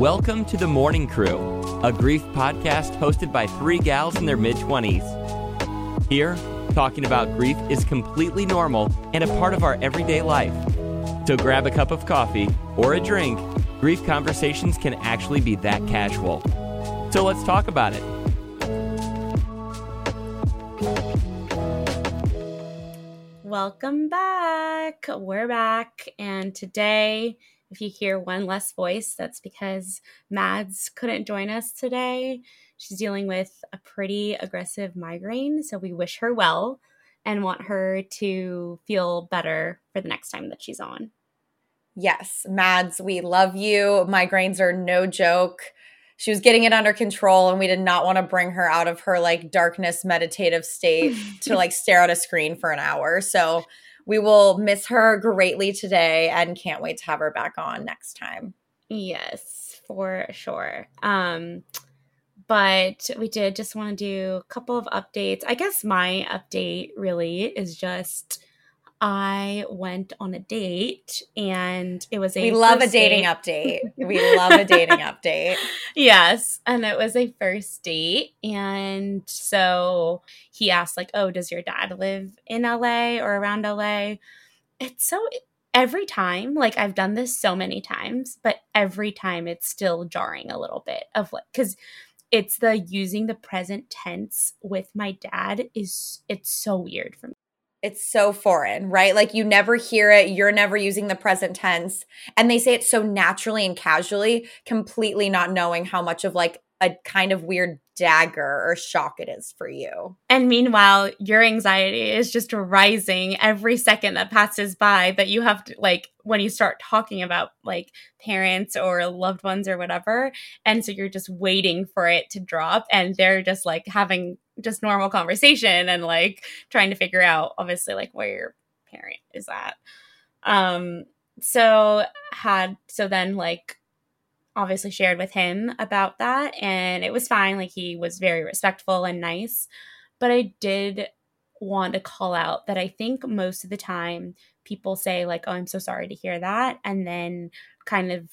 Welcome to The Morning Crew, a grief podcast hosted by three gals in their mid 20s. Here, talking about grief is completely normal and a part of our everyday life. So grab a cup of coffee or a drink. Grief conversations can actually be that casual. So let's talk about it. Welcome back. We're back. And today, if you hear one less voice, that's because Mads couldn't join us today. She's dealing with a pretty aggressive migraine. So we wish her well and want her to feel better for the next time that she's on. Yes, Mads, we love you. Migraines are no joke she was getting it under control and we did not want to bring her out of her like darkness meditative state to like stare at a screen for an hour so we will miss her greatly today and can't wait to have her back on next time. Yes for sure. Um but we did just want to do a couple of updates. I guess my update really is just I went on a date and it was a We love a dating date. update. We love a dating update. Yes, and it was a first date and so he asked like, "Oh, does your dad live in LA or around LA?" It's so every time, like I've done this so many times, but every time it's still jarring a little bit of like cuz it's the using the present tense with my dad is it's so weird for me it's so foreign, right? Like you never hear it, you're never using the present tense. And they say it so naturally and casually, completely not knowing how much of like a kind of weird dagger or shock it is for you. And meanwhile, your anxiety is just rising every second that passes by that you have to like when you start talking about like parents or loved ones or whatever. And so you're just waiting for it to drop and they're just like having just normal conversation and like trying to figure out obviously like where your parent is at. Um so had so then like obviously shared with him about that and it was fine. Like he was very respectful and nice. But i did want to call out that i think most of the time people say like oh i'm so sorry to hear that and then kind of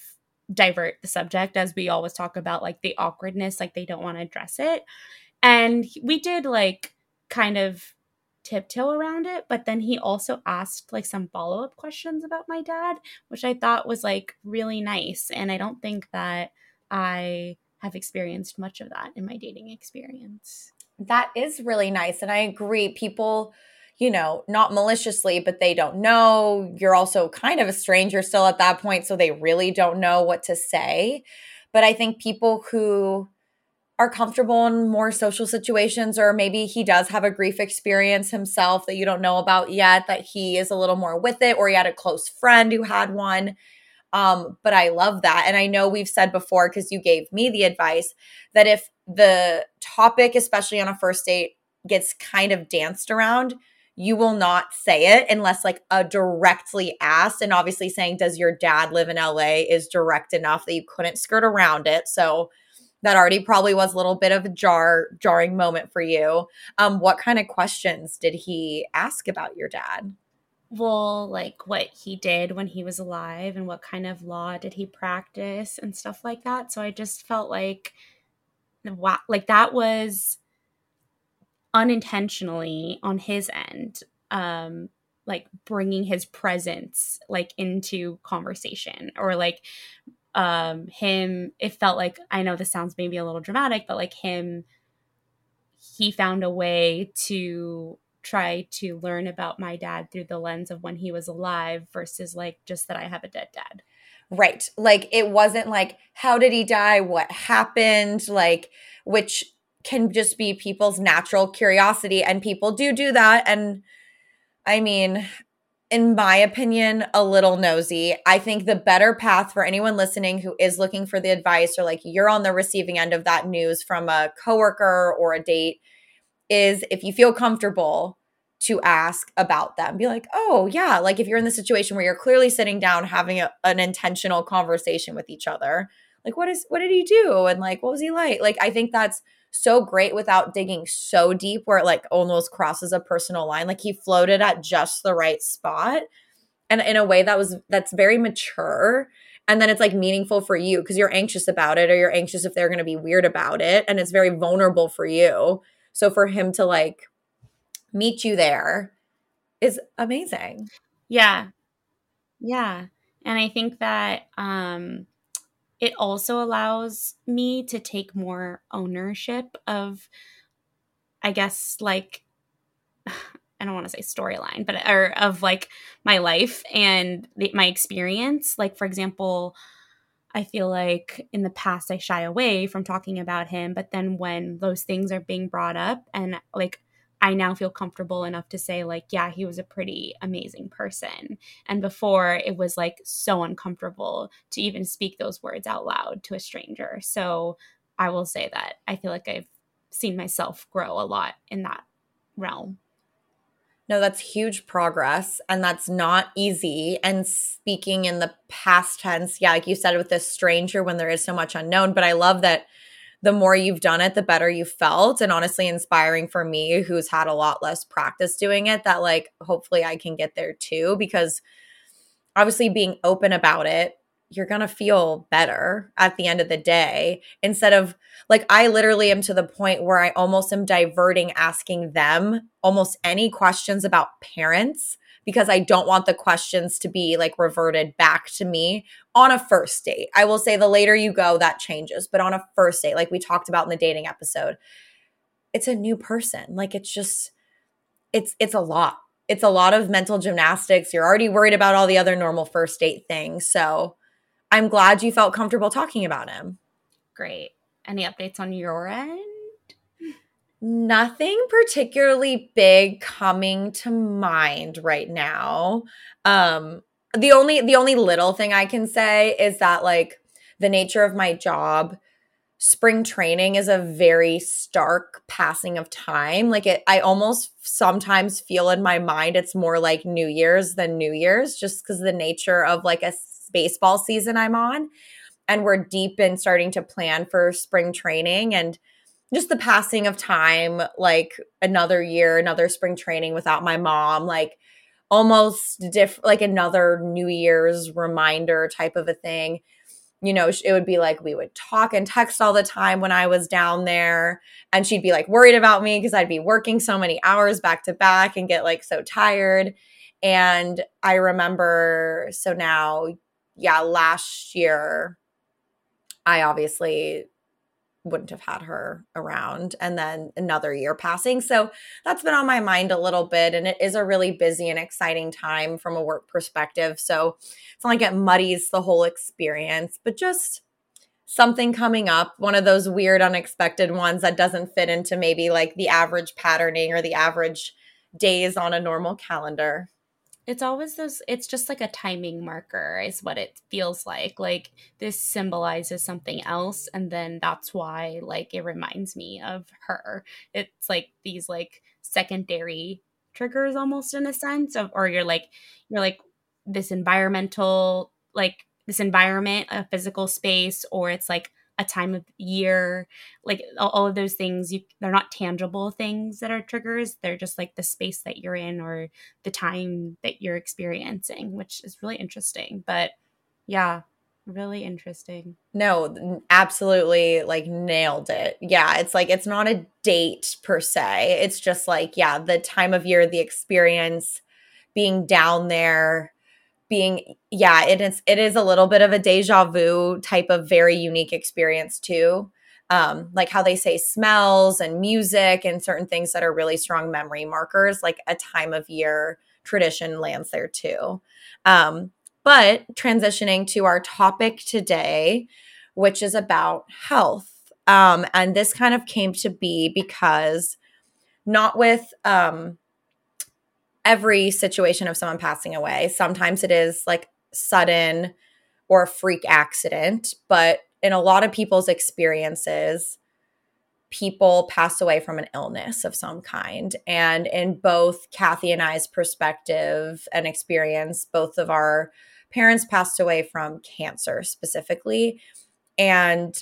divert the subject as we always talk about like the awkwardness like they don't want to address it and we did like kind of tiptoe around it but then he also asked like some follow-up questions about my dad which i thought was like really nice. And i don't think that i have experienced much of that in my dating experience. That is really nice. And i agree people you know not maliciously but they don't know. You're also kind of a stranger still at that point so they really don't know what to say. But i think people who are comfortable in more social situations, or maybe he does have a grief experience himself that you don't know about yet, that he is a little more with it, or he had a close friend who had one. Um, but I love that. And I know we've said before, because you gave me the advice, that if the topic, especially on a first date, gets kind of danced around, you will not say it unless like a directly asked. And obviously, saying, Does your dad live in LA is direct enough that you couldn't skirt around it. So, that already probably was a little bit of a jar jarring moment for you. Um, what kind of questions did he ask about your dad? Well, like what he did when he was alive and what kind of law did he practice and stuff like that. So I just felt like wow, like that was unintentionally on his end um like bringing his presence like into conversation or like um him it felt like i know this sounds maybe a little dramatic but like him he found a way to try to learn about my dad through the lens of when he was alive versus like just that i have a dead dad. Right. Like it wasn't like how did he die? What happened? Like which can just be people's natural curiosity and people do do that and i mean in my opinion, a little nosy. I think the better path for anyone listening who is looking for the advice or like you're on the receiving end of that news from a coworker or a date is if you feel comfortable to ask about them. Be like, oh, yeah. Like if you're in the situation where you're clearly sitting down having a, an intentional conversation with each other, like, what is, what did he do? And like, what was he like? Like, I think that's so great without digging so deep where it like almost crosses a personal line. Like he floated at just the right spot and in a way that was that's very mature. And then it's like meaningful for you because you're anxious about it or you're anxious if they're going to be weird about it and it's very vulnerable for you. So for him to like meet you there is amazing. Yeah. Yeah. And i think that um it also allows me to take more ownership of i guess like I don't want to say storyline, but or of like my life and the, my experience. Like for example, I feel like in the past I shy away from talking about him, but then when those things are being brought up and like I now feel comfortable enough to say like yeah, he was a pretty amazing person. And before it was like so uncomfortable to even speak those words out loud to a stranger. So I will say that I feel like I've seen myself grow a lot in that realm. No, that's huge progress and that's not easy. And speaking in the past tense, yeah, like you said with this stranger when there is so much unknown, but I love that the more you've done it, the better you felt. And honestly, inspiring for me, who's had a lot less practice doing it, that like hopefully I can get there too. Because obviously, being open about it you're going to feel better at the end of the day instead of like I literally am to the point where I almost am diverting asking them almost any questions about parents because I don't want the questions to be like reverted back to me on a first date. I will say the later you go that changes, but on a first date like we talked about in the dating episode, it's a new person. Like it's just it's it's a lot. It's a lot of mental gymnastics. You're already worried about all the other normal first date things. So, I'm glad you felt comfortable talking about him. Great. Any updates on your end? Nothing particularly big coming to mind right now. Um the only the only little thing I can say is that like the nature of my job spring training is a very stark passing of time like it i almost sometimes feel in my mind it's more like new year's than new year's just because the nature of like a baseball season I'm on. And we're deep in starting to plan for spring training and just the passing of time, like another year, another spring training without my mom, like almost diff like another New Year's reminder type of a thing. You know, it would be like we would talk and text all the time when I was down there. And she'd be like worried about me because I'd be working so many hours back to back and get like so tired. And I remember, so now yeah, last year, I obviously wouldn't have had her around and then another year passing. So that's been on my mind a little bit. And it is a really busy and exciting time from a work perspective. So it's not like it muddies the whole experience, but just something coming up, one of those weird, unexpected ones that doesn't fit into maybe like the average patterning or the average days on a normal calendar it's always those it's just like a timing marker is what it feels like like this symbolizes something else and then that's why like it reminds me of her. It's like these like secondary triggers almost in a sense of or you're like you're like this environmental like this environment a physical space or it's like a time of year like all of those things you they're not tangible things that are triggers they're just like the space that you're in or the time that you're experiencing which is really interesting but yeah really interesting. No absolutely like nailed it. Yeah it's like it's not a date per se it's just like yeah the time of year the experience being down there being yeah it is it is a little bit of a deja vu type of very unique experience too. Um, like how they say smells and music and certain things that are really strong memory markers like a time of year tradition lands there too. Um, but transitioning to our topic today which is about health. Um, and this kind of came to be because not with um, every situation of someone passing away. Sometimes it is like sudden or a freak accident, but in a lot of people's experiences, people pass away from an illness of some kind. And in both Kathy and I's perspective and experience, both of our parents passed away from cancer specifically. And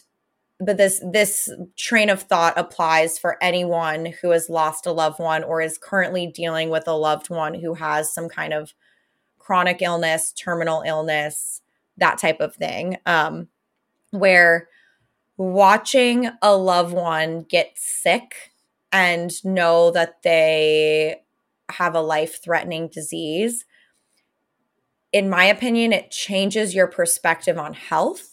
but this this train of thought applies for anyone who has lost a loved one or is currently dealing with a loved one who has some kind of chronic illness, terminal illness that type of thing. Um, where watching a loved one get sick and know that they have a life threatening disease, in my opinion, it changes your perspective on health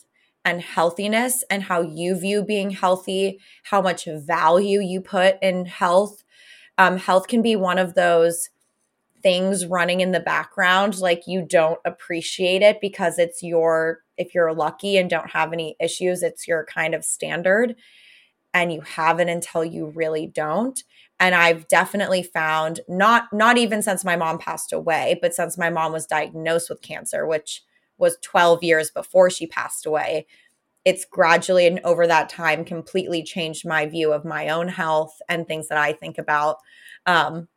and healthiness and how you view being healthy, how much value you put in health. Um, health can be one of those things running in the background like you don't appreciate it because it's your if you're lucky and don't have any issues it's your kind of standard and you have it until you really don't and i've definitely found not not even since my mom passed away but since my mom was diagnosed with cancer which was 12 years before she passed away it's gradually and over that time completely changed my view of my own health and things that i think about um,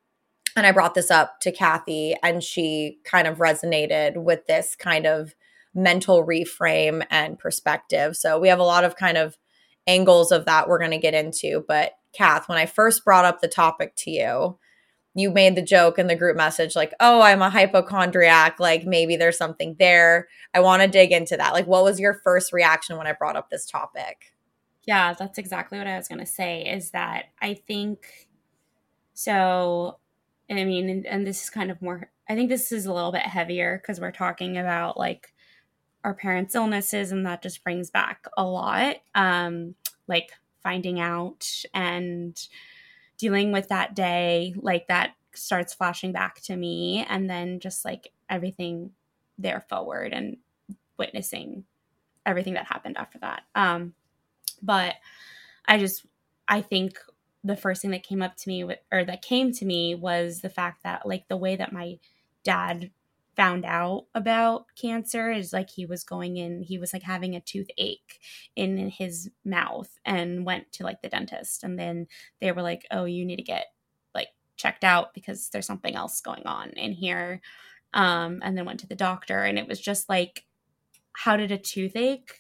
and I brought this up to Kathy, and she kind of resonated with this kind of mental reframe and perspective. So we have a lot of kind of angles of that we're going to get into. But Kath, when I first brought up the topic to you, you made the joke in the group message, like, oh, I'm a hypochondriac. Like maybe there's something there. I want to dig into that. Like, what was your first reaction when I brought up this topic? Yeah, that's exactly what I was going to say is that I think so and I mean, and, and this is kind of more, I think this is a little bit heavier because we're talking about like our parents' illnesses, and that just brings back a lot. Um, like finding out and dealing with that day, like that starts flashing back to me, and then just like everything there forward and witnessing everything that happened after that. Um, but I just, I think the first thing that came up to me or that came to me was the fact that like the way that my dad found out about cancer is like he was going in he was like having a toothache in his mouth and went to like the dentist. And then they were like oh you need to get like checked out because there's something else going on in here. Um and then went to the doctor. And it was just like how did a toothache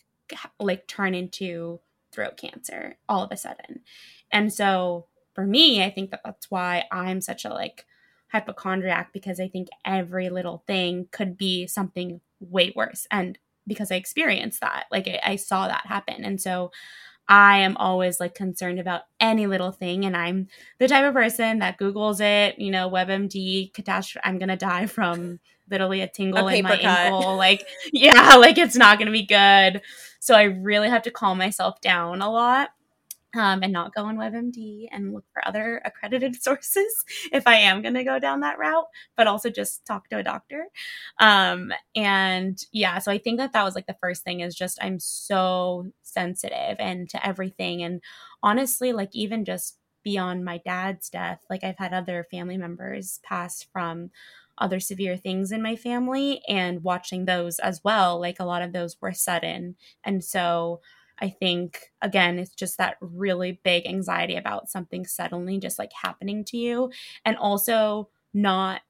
like turn into throat cancer all of a sudden? And so for me, I think that that's why I'm such a like hypochondriac because I think every little thing could be something way worse. And because I experienced that, like I, I saw that happen. And so I am always like concerned about any little thing. And I'm the type of person that Googles it, you know, WebMD, catastrophe, I'm going to die from literally a tingle a in my cut. ankle. Like, yeah, like it's not going to be good. So I really have to calm myself down a lot um, and not go on WebMD and look for other accredited sources if I am going to go down that route, but also just talk to a doctor. Um, and yeah, so I think that that was like the first thing is just I'm so sensitive and to everything. And honestly, like even just beyond my dad's death, like I've had other family members pass from other severe things in my family and watching those as well, like a lot of those were sudden. And so, I think, again, it's just that really big anxiety about something suddenly just like happening to you. And also not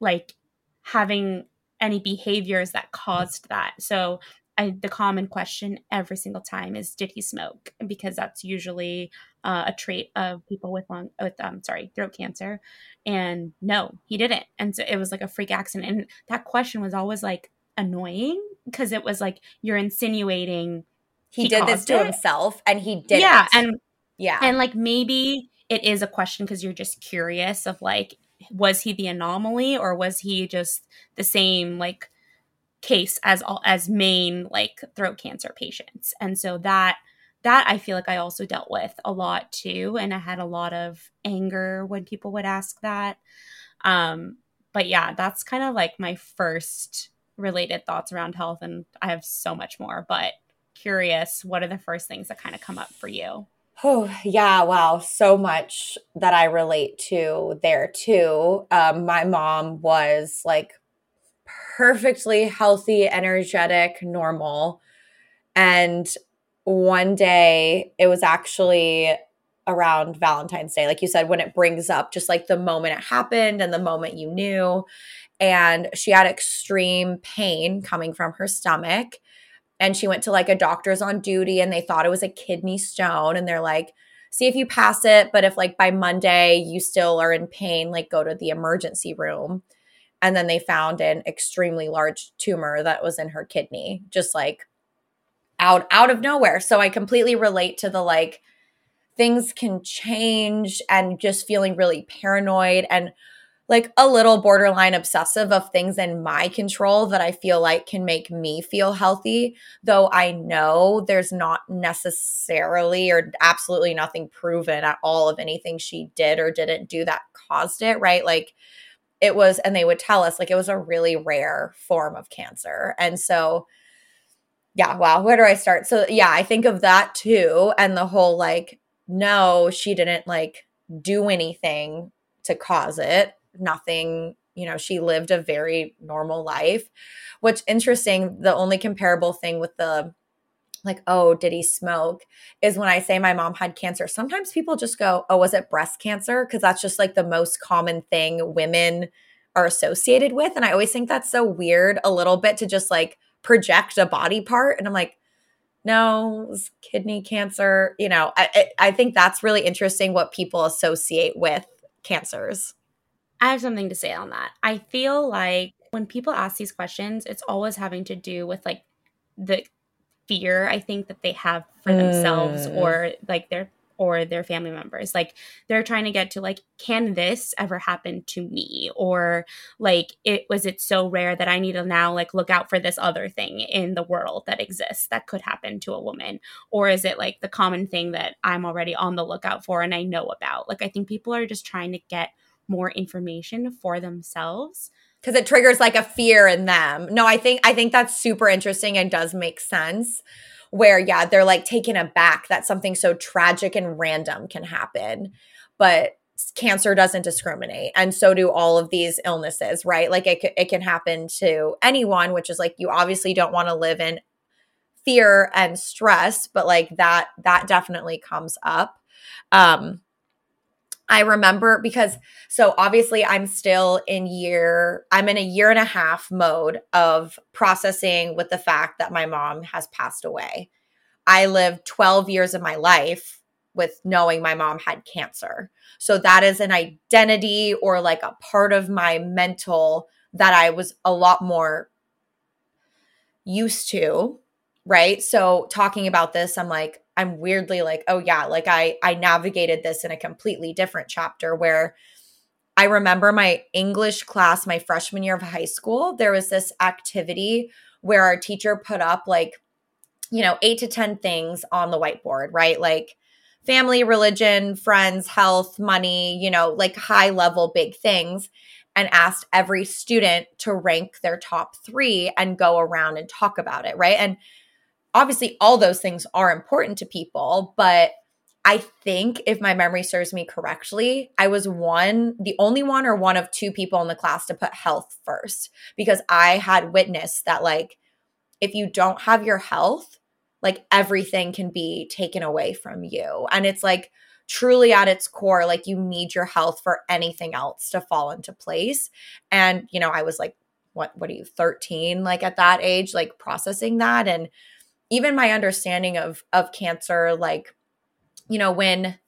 like having any behaviors that caused that. So, I, the common question every single time is, did he smoke? Because that's usually uh, a trait of people with lung, with um, sorry, throat cancer. And no, he didn't. And so it was like a freak accident. And that question was always like annoying because it was like you're insinuating he, he did this to it. himself and he did yeah and yeah. and like maybe it is a question because you're just curious of like was he the anomaly or was he just the same like case as all as main like throat cancer patients? And so that that i feel like i also dealt with a lot too and i had a lot of anger when people would ask that. Um but yeah that's kind of like my first related thoughts around health and i have so much more but curious, what are the first things that kind of come up for you? Oh, yeah. Wow. So much that I relate to there too. Um, my mom was like perfectly healthy, energetic, normal. And one day it was actually around Valentine's Day, like you said, when it brings up just like the moment it happened and the moment you knew. And she had extreme pain coming from her stomach and she went to like a doctor's on duty and they thought it was a kidney stone. And they're like see if you pass it but if like by monday you still are in pain like go to the emergency room. And then they found an extremely large tumor that was in her kidney, just like out out of nowhere. So I completely relate to the like things can change and just feeling really paranoid. And like a little borderline obsessive of things in my control that I feel like can make me feel healthy. Though I know there's not necessarily or absolutely nothing proven at all of anything she did or didn't do that caused it, right? Like it was, and they would tell us like it was a really rare form of cancer. And so, yeah, wow, where do I start? So, yeah, I think of that too. And the whole like, no, she didn't like do anything to cause it nothing you know she lived a very normal life which interesting the only comparable thing with the like oh did he smoke is when i say my mom had cancer sometimes people just go oh was it breast cancer? Because that's just like the most common thing women are associated with and i always think that's so weird a little bit to just like project a body part and i'm like no kidney cancer you know I, I think that's really interesting what people associate with cancers I have something to say on that. I feel like when people ask these questions, it's always having to do with like the fear I think that they have for themselves mm. or like their or their family members. Like they're trying to get to like, can this ever happen to me? Or like it was it so rare that I need to now like look out for this other thing in the world that exists that could happen to a woman? Or is it like the common thing that I'm already on the lookout for and I know about? Like I think people are just trying to get more information for themselves because it triggers like a fear in them. No, I think I think that's super interesting and does make sense. Where yeah, they're like taken aback that something so tragic and random can happen, but cancer doesn't discriminate, and so do all of these illnesses, right? Like it it can happen to anyone, which is like you obviously don't want to live in fear and stress, but like that that definitely comes up. Um, I remember because so obviously I'm still in year I'm in a year and a half mode of processing with the fact that my mom has passed away. I lived 12 years of my life with knowing my mom had cancer. So that is an identity or like a part of my mental that I was a lot more used to, right? So talking about this I'm like I'm weirdly like, oh yeah, like I I navigated this in a completely different chapter where I remember my English class my freshman year of high school, there was this activity where our teacher put up like you know, 8 to 10 things on the whiteboard, right? Like family, religion, friends, health, money, you know, like high level big things and asked every student to rank their top 3 and go around and talk about it, right? And obviously all those things are important to people, but I think if my memory serves me correctly, I was one, the only one or one of two people in the class to put health first because I had witnessed that, like, if you don't have your health, like everything can be taken away from you. And it's like truly at its core, like you need your health for anything else to fall into place. And, you know, I was like, what, what are you, 13, like at that age, like processing that. And, even my understanding of of cancer like you know when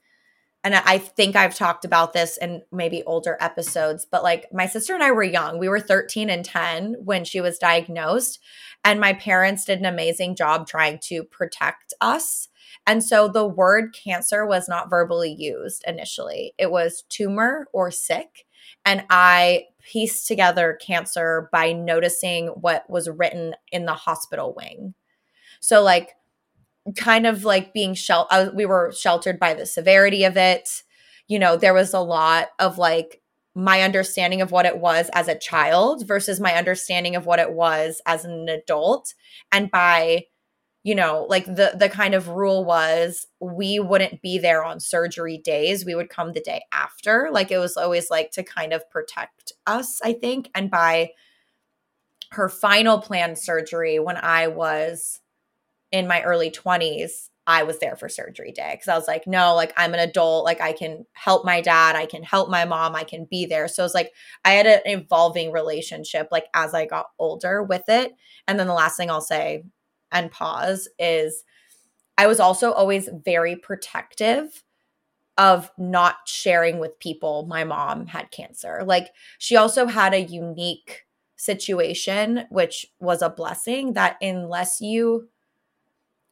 and I think I've talked about this in maybe older episodes, but like my sister and I were young. We were 13 and 10 when she was diagnosed. And my parents did an amazing job trying to protect us. And so the word cancer was not verbally used initially, it was tumor or sick. And I pieced together cancer by noticing what was written in the hospital wing. So like kind of like being sheltered uh, we were sheltered by the severity of it. You know, there was a lot of like my understanding of what it was as a child versus my understanding of what it was as an adult. And by you know like the the kind of rule was we wouldn't be there on surgery days. We would come the day after. Like it was always like to kind of protect us i think. And by her final planned surgery when i was in my early 20s, I was there for surgery day because I was like, no, like I'm an adult, like I can help my dad, I can help my mom, I can be there. So it's like I had an evolving relationship like as I got older with it. And then the last thing I'll say and pause is I was also always very protective of not sharing with people my mom had cancer. Like she also had a unique situation which was a blessing that unless you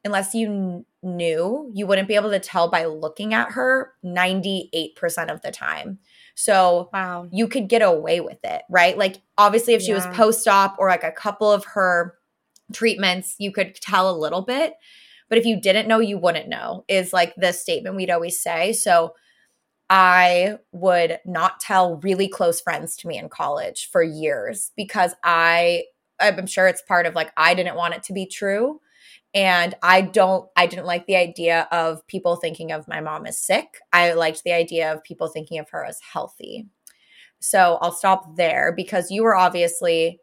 unless you knew, you wouldn't be able to tell by looking at her 98% of the time. So wow. you could get away with it, right? Like obviously if she yeah. was post-op or like a couple of her treatments, you could tell a little bit. But if you didn't know, you wouldn't know, is like the statement we'd always say. So I would not tell really close friends to me in college for years because I, I'm sure it's part of like, I didn't want it to be true. And I don't, I didn't like the idea of people thinking of my mom as sick. I liked the idea of people thinking of her as healthy. So I'll stop there because you were obviously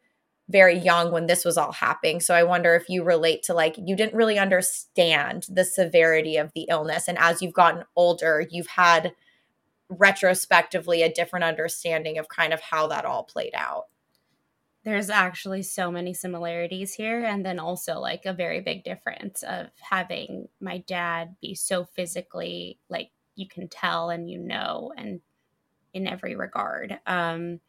very young when this was all happening. So I wonder if you relate to like, you didn't really understand the severity of the illness. And as you've gotten older, you've had retrospectively a different understanding of kind of how that all played out there's actually so many similarities here and then also like a very big difference of having my dad be so physically like you can tell and you know and in every regard. Um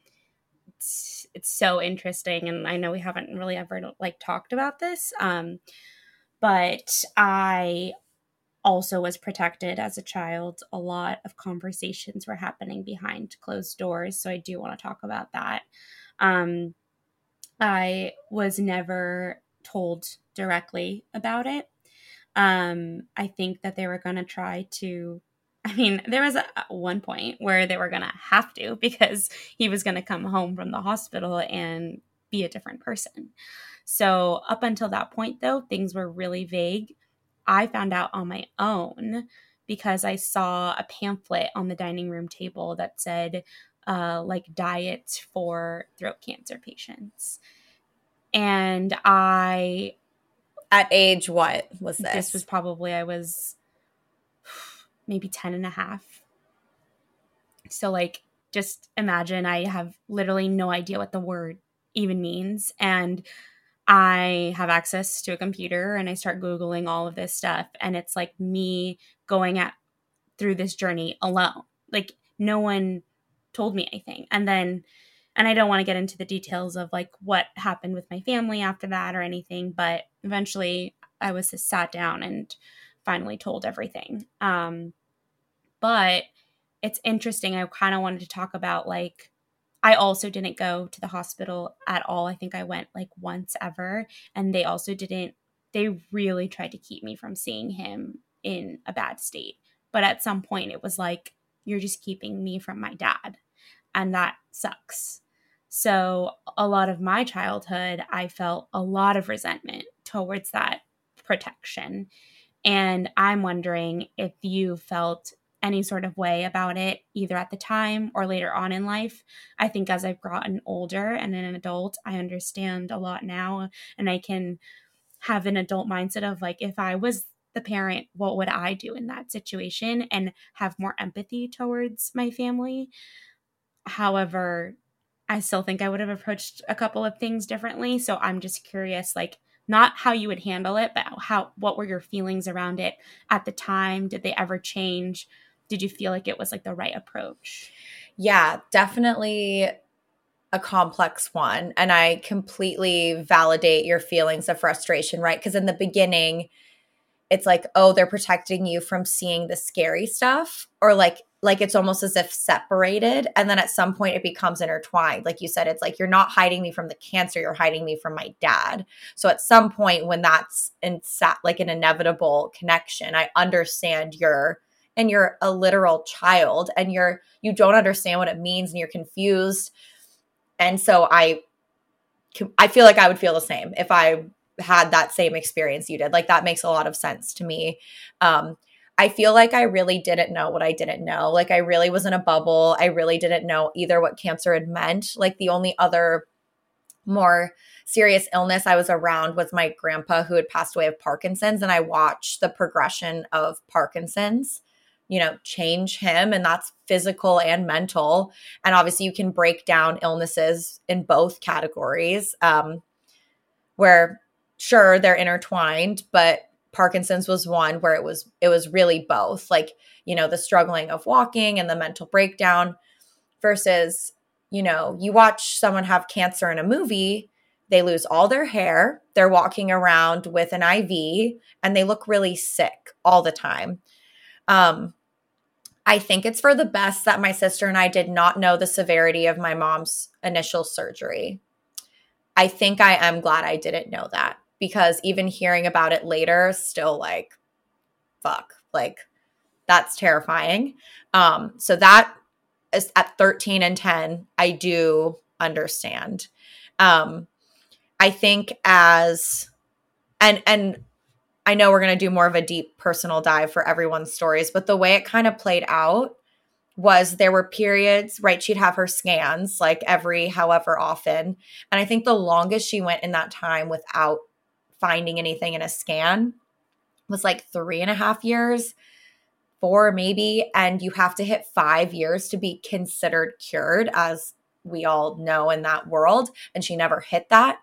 it's, it's so interesting and i know we haven't really ever like talked about this um but i also was protected as a child. A lot of conversations were happening behind closed doors so i do want to talk about that. Um I was never told directly about it. Um, I think that they were going to try to. I mean, there was a, one point where they were going to have to because he was going to come home from the hospital and be a different person. So, up until that point, though, things were really vague. I found out on my own because I saw a pamphlet on the dining room table that said, uh, like diets for throat cancer patients. And I. At age what was this? This was probably, I was maybe 10 and a half. So, like, just imagine I have literally no idea what the word even means. And I have access to a computer and I start Googling all of this stuff. And it's like me going at through this journey alone. Like, no one told me anything. And then, and I don't want to get into the details of like what happened with my family after that or anything, but eventually I was just sat down and finally told everything. Um, but it's interesting. I kind of wanted to talk about like, I also didn't go to the hospital at all. I think I went like once ever. And they also didn't, they really tried to keep me from seeing him in a bad state. But at some point, it was like, you're just keeping me from my dad and that sucks. So, a lot of my childhood, I felt a lot of resentment towards that protection. And I'm wondering if you felt any sort of way about it, either at the time or later on in life. I think as I've gotten older and an adult, I understand a lot now and I can have an adult mindset of like, if I was the parent, what would I do in that situation and have more empathy towards my family? However, I still think I would have approached a couple of things differently. So I'm just curious, like, not how you would handle it, but how what were your feelings around it at the time? Did they ever change? Did you feel like it was like the right approach? Yeah, definitely a complex one. And I completely validate your feelings of frustration, right? Because in the beginning, it's like, oh, they're protecting you from seeing the scary stuff, or like like it's almost as if separated and then at some point it becomes intertwined. Like you said it's like you're not hiding me from the cancer you're hiding me from my dad. So at some point when that's in like an inevitable connection i understand you're and you're a literal child and you're you don't understand what it means and you're confused. And so i i feel like i would feel the same if i had that same experience you did like that makes a lot of sense to me um I feel like I really didn't know what I didn't know. Like I really was in a bubble. I really didn't know either what cancer had meant. Like the only other more serious illness I was around was my grandpa who had passed away of Parkinson's and I watched the progression of Parkinson's you know change him and that's physical and mental and obviously you can break down illnesses in both categories um where sure they're intertwined but Parkinson's was one where it was it was really both, like, you know, the struggling of walking and the mental breakdown versus, you know, you watch someone have cancer in a movie, they lose all their hair, they're walking around with an IV and they look really sick all the time. Um I think it's for the best that my sister and I did not know the severity of my mom's initial surgery. I think I am glad I didn't know that because even hearing about it later, still like, fuck, like that's terrifying. Um, so that is at 13 and 10, I do understand. Um, I think as and and I know we're going to do more of a deep personal dive for everyone's stories, but the way it kind of played out was there were periods, right? She'd have her scans like every however often. And I think the longest she went in that time without finding anything in a scan was like three and a half years, four maybe. And you have to hit five years to be considered cured, as we all know in that world. And she never hit that.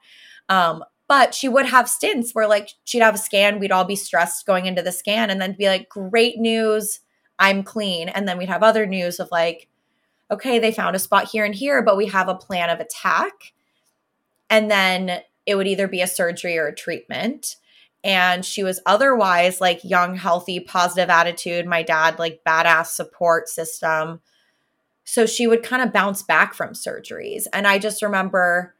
Um, but she would have stints where like she'd have a scan, we'd all be stressed going into the scan, and then be like, great news, I'm clean. And then we'd have other news of like, okay, they found a spot here and here, but we have a plan of attack. And then it would either be a surgery or a treatment. And she was otherwise like young, healthy, positive attitude. My dad, like badass support system. So she would kind of bounce back from surgeries. And I just remember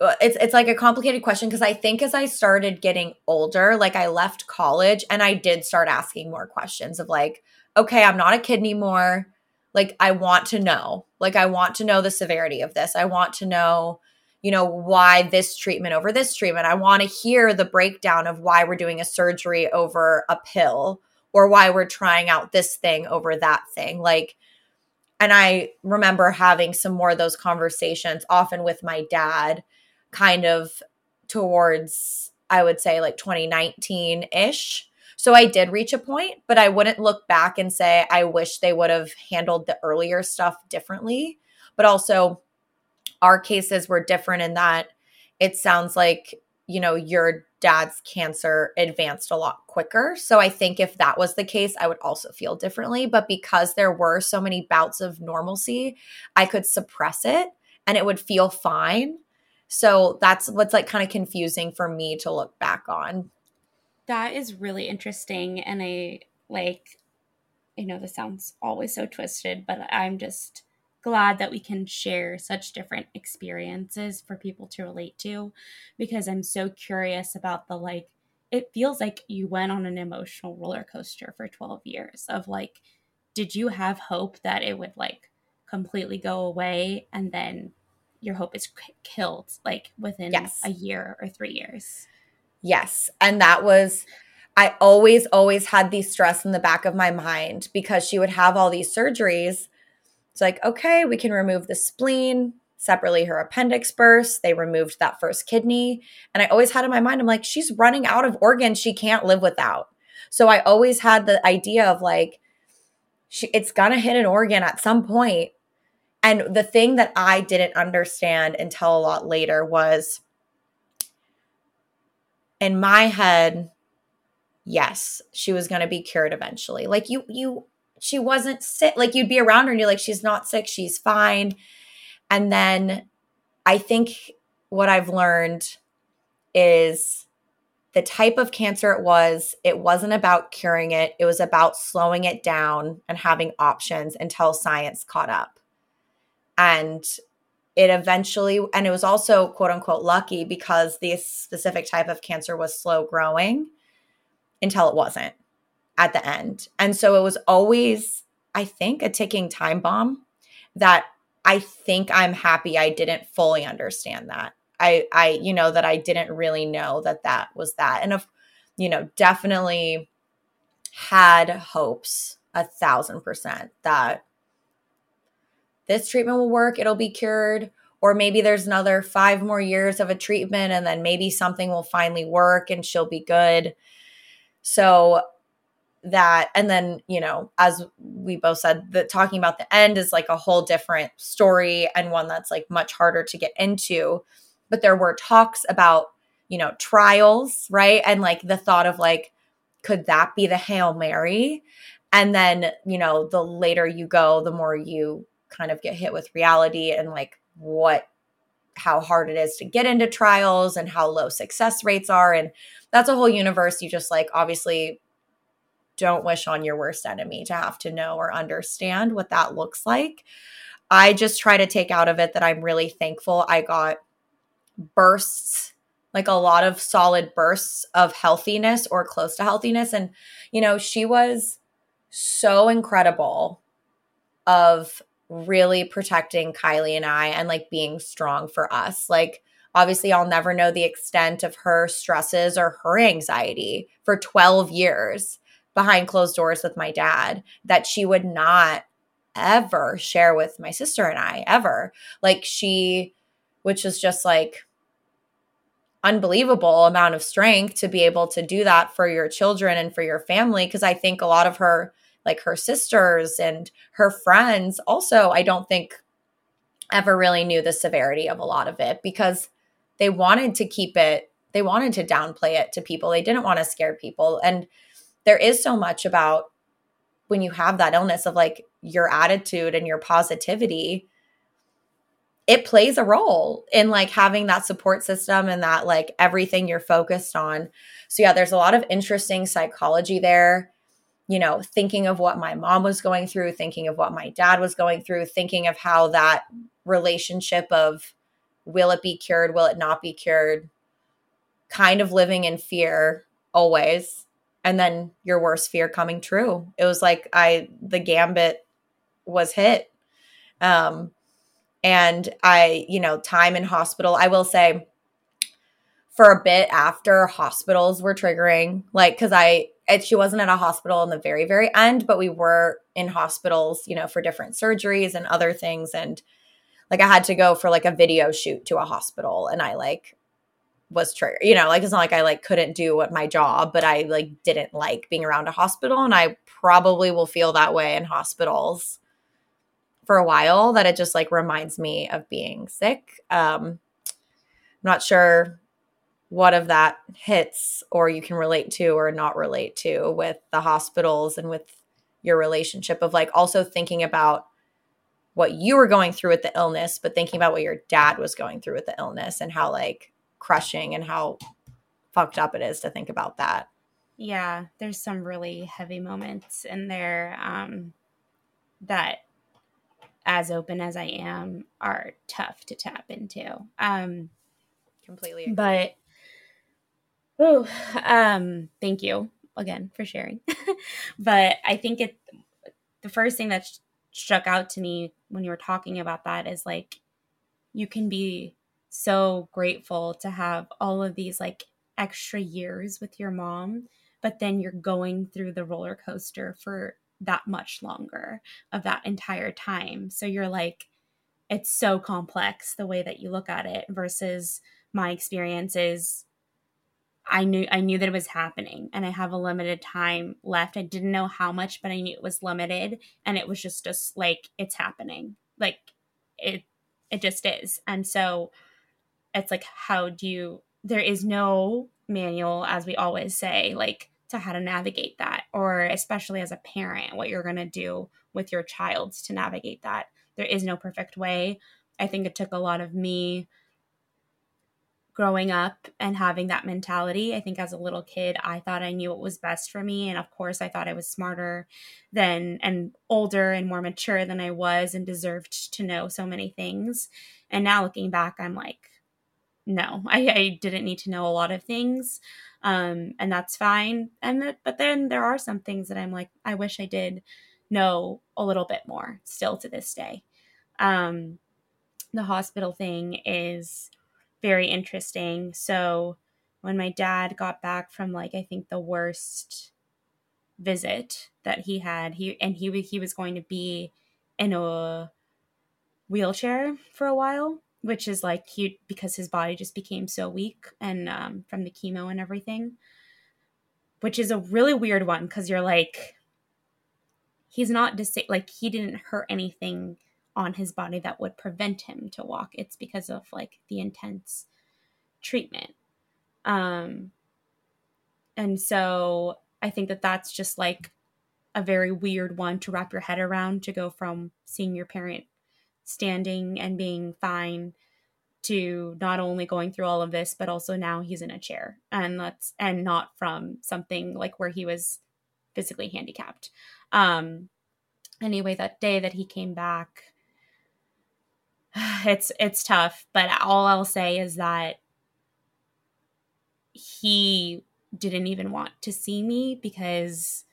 it's it's like a complicated question because I think as I started getting older, like I left college and I did start asking more questions of like, okay, I'm not a kid anymore. Like I want to know. Like I want to know the severity of this. I want to know, you know, why this treatment over this treatment. I want to hear the breakdown of why we're doing a surgery over a pill or why we're trying out this thing over that thing. Like and I remember having some more of those conversations often with my dad kind of towards I would say like 2019 ish. So I did reach a point, but I wouldn't look back and say I wish they would have handled the earlier stuff differently. But also, our cases were different in that it sounds like, you know, your dad's cancer advanced a lot quicker. So I think if that was the case, I would also feel differently. But because there were so many bouts of normalcy, I could suppress it and it would feel fine so that's what's like kind of confusing for me to look back on. That is really interesting. And I like, you know, this sounds always so twisted, but I'm just glad that we can share such different experiences for people to relate to because I'm so curious about the like, it feels like you went on an emotional roller coaster for 12 years of like, did you have hope that it would like completely go away and then your hope is killed like within yes. a year or three years. Yes. And that was, I always, always had the stress in the back of my mind because she would have all these surgeries. It's like, okay, we can remove the spleen, separately her appendix burst. They removed that first kidney. And I always had in my mind, I'm like, she's running out of organs she can't live without. So I always had the idea of like, she, it's gonna hit an organ at some point. point and the thing that I didn't understand until a lot later was in my head, yes, she was going to be cured eventually. Like you, you, she wasn't sick. Like you'd be around her and you're like, she's not sick, she's fine. And then I think what I've learned is the type of cancer it was, it wasn't about curing it, it was about slowing it down and having options until science caught up and it eventually and it was also quote unquote lucky because this specific type of cancer was slow growing until it wasn't at the end. And so it was always i think a ticking time bomb that i think i'm happy i didn't fully understand that. I i you know that i didn't really know that that was that. And if you know definitely had hopes a thousand percent that this treatment will work, it'll be cured. Or maybe there's another five more years of a treatment and then maybe something will finally work and she'll be good. So that, and then, you know, as we both said, that talking about the end is like a whole different story and one that's like much harder to get into. But there were talks about you know, trials, right? And like the thought of like, could that be the Hail Mary? And then, you know, the later you go, the more you kind of get hit with reality and like what how hard it is to get into trials and how low success rates are and that's a whole universe you just like obviously don't wish on your worst enemy to have to know or understand what that looks like. I just try to take out of it that I'm really thankful I got bursts like a lot of solid bursts of healthiness or close to healthiness and you know she was so incredible of really protecting Kylie and I and like being strong for us. Like, obviously, I'll never know the extent of her stresses or her anxiety for 12 years behind closed doors with my dad that she would not ever share with my sister and I, ever. Like, she, which is just like, unbelievable amount of strength to be able to do that for your children and for your family because i think a lot of her like her sisters and her friends also i don't think ever really knew the severity of a lot of it because they wanted to keep it they wanted to downplay it to people. They didn't want to scare people. And there is so much about when you have that illness of like your attitude and your positivity it plays a role in like having that support system and that like everything you're focused on. So yeah there's a lot of interesting psychology there you know, thinking of what my mom was going through, thinking of what my dad was going through, thinking of how that relationship of will it be cured, will it not be cured, kind of living in fear always. And then your worst fear coming true. It was like I, the gambit was hit. Um, and I, you know, time in hospital, I will say, for a bit after hospitals were triggering, like, cause I, it, she wasn't at a hospital in the very, very end, but we were in hospitals, you know, for different surgeries and other things. And like, I had to go for like a video shoot to a hospital and I like was triggered, you know, like, it's not like I like couldn't do what my job, but I like didn't like being around a hospital. And I probably will feel that way in hospitals for a while that it just like reminds me of being sick. Um, I'm not sure what of that hits or you can relate to or not relate to with the hospitals and with your relationship of like also thinking about what you were going through with the illness but thinking about what your dad was going through with the illness and how like crushing and how fucked up it is to think about that yeah there's some really heavy moments in there um that as open as i am are tough to tap into um completely agree. but Oh, um, thank you again for sharing. but I think it the first thing that sh- struck out to me when you were talking about that is like you can be so grateful to have all of these like extra years with your mom, but then you're going through the roller coaster for that much longer of that entire time. So you're like it's so complex the way that you look at it versus my experience is I knew I knew that it was happening and I have a limited time left. I didn't know how much, but I knew it was limited and it was just just like it's happening. Like it it just is. And so it's like how do you there is no manual as we always say like to how to navigate that or especially as a parent what you're going to do with your child to navigate that. There is no perfect way. I think it took a lot of me growing up and having that mentality. I think as a little kid, I thought I knew what was best for me. And of course, I thought I was smarter than and older and more mature than I was and deserved to know so many things. And now looking back, I'm like, no, I, I didn't need to know a lot of things. Um, and that's fine. And but then there are some things that I'm like, I wish I did know a little bit more still to this day. Um, the hospital thing is very interesting. So when my dad got back from like I think the worst visit that he had, he and he he was going to be in a wheelchair for a while, which is like he because his body just became so weak and um, from the chemo and everything, which is a really weird one because you're like he's not like he didn't hurt anything on his body that would prevent him to walk. It's because of like the intense treatment. Um, and so I think that that's just like a very weird one to wrap your head around to go from seeing your parent standing and being fine to not only going through all of this but also now he's in a chair and that's and not from something like where he was physically handicapped um anyway that day that he came back it's it's tough but all i'll say is that he didn't even want to see me because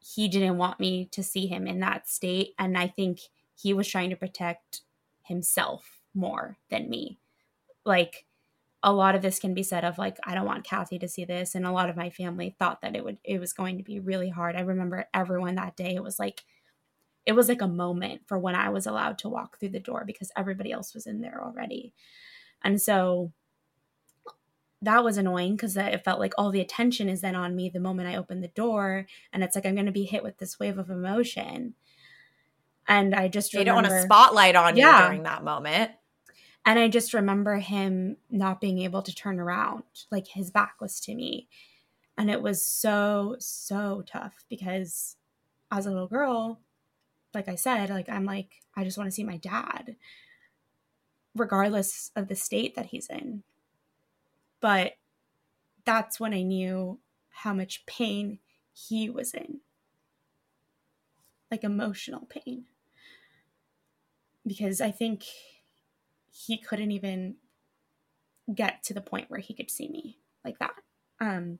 he didn't want me to see him in that state. And i think he was trying to protect himself more than me. Like a lot of this can be said of like i don't want kathy to see this. And a lot of my family thought that it would it was going to be really hard. I remember everyone that day it was like it was like a moment for when i was allowed to walk through the door because everybody else was in there already and so that was annoying because it felt like all the attention is then on me the moment I open the door, and it's like I'm going to be hit with this wave of emotion. And I just remember, don't want a spotlight on yeah. you during that moment. And I just remember him not being able to turn around, like his back was to me, and it was so so tough because as a little girl, like I said, like I'm like I just want to see my dad, regardless of the state that he's in but that's when I knew how much pain he was in like emotional pain. Because I think he couldn't even get to the point where he could see me like that. Um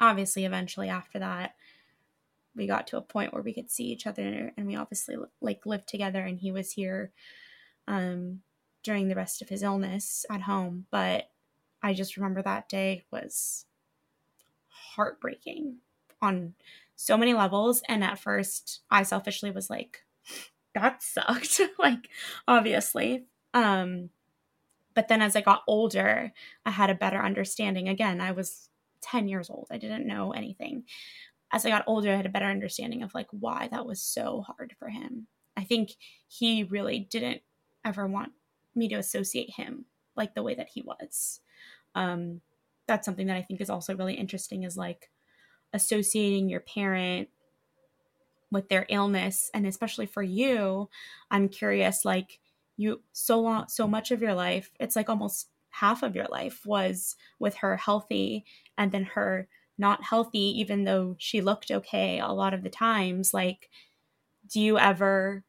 obviously eventually after that we got to a point where we could see each other and we obviously like lived together and he was here um during the rest of his illness at home, but I just remember that day was heartbreaking on so many levels. And at first, I selfishly was like, that sucked. like, obviously. Um, but then as I got older, I had a better understanding. Again, I was 10 years old, I didn't know anything. As I got older, I had a better understanding of like why that was so hard for him. I think he really didn't ever want me to associate him like the way that he was um, that's something that I think is also really interesting is like associating your parent with their illness and especially for you i'm curious like you so long so much of your life it's like almost half of your life was with her healthy and then her not healthy even though she looked okay a lot of the times like do you ever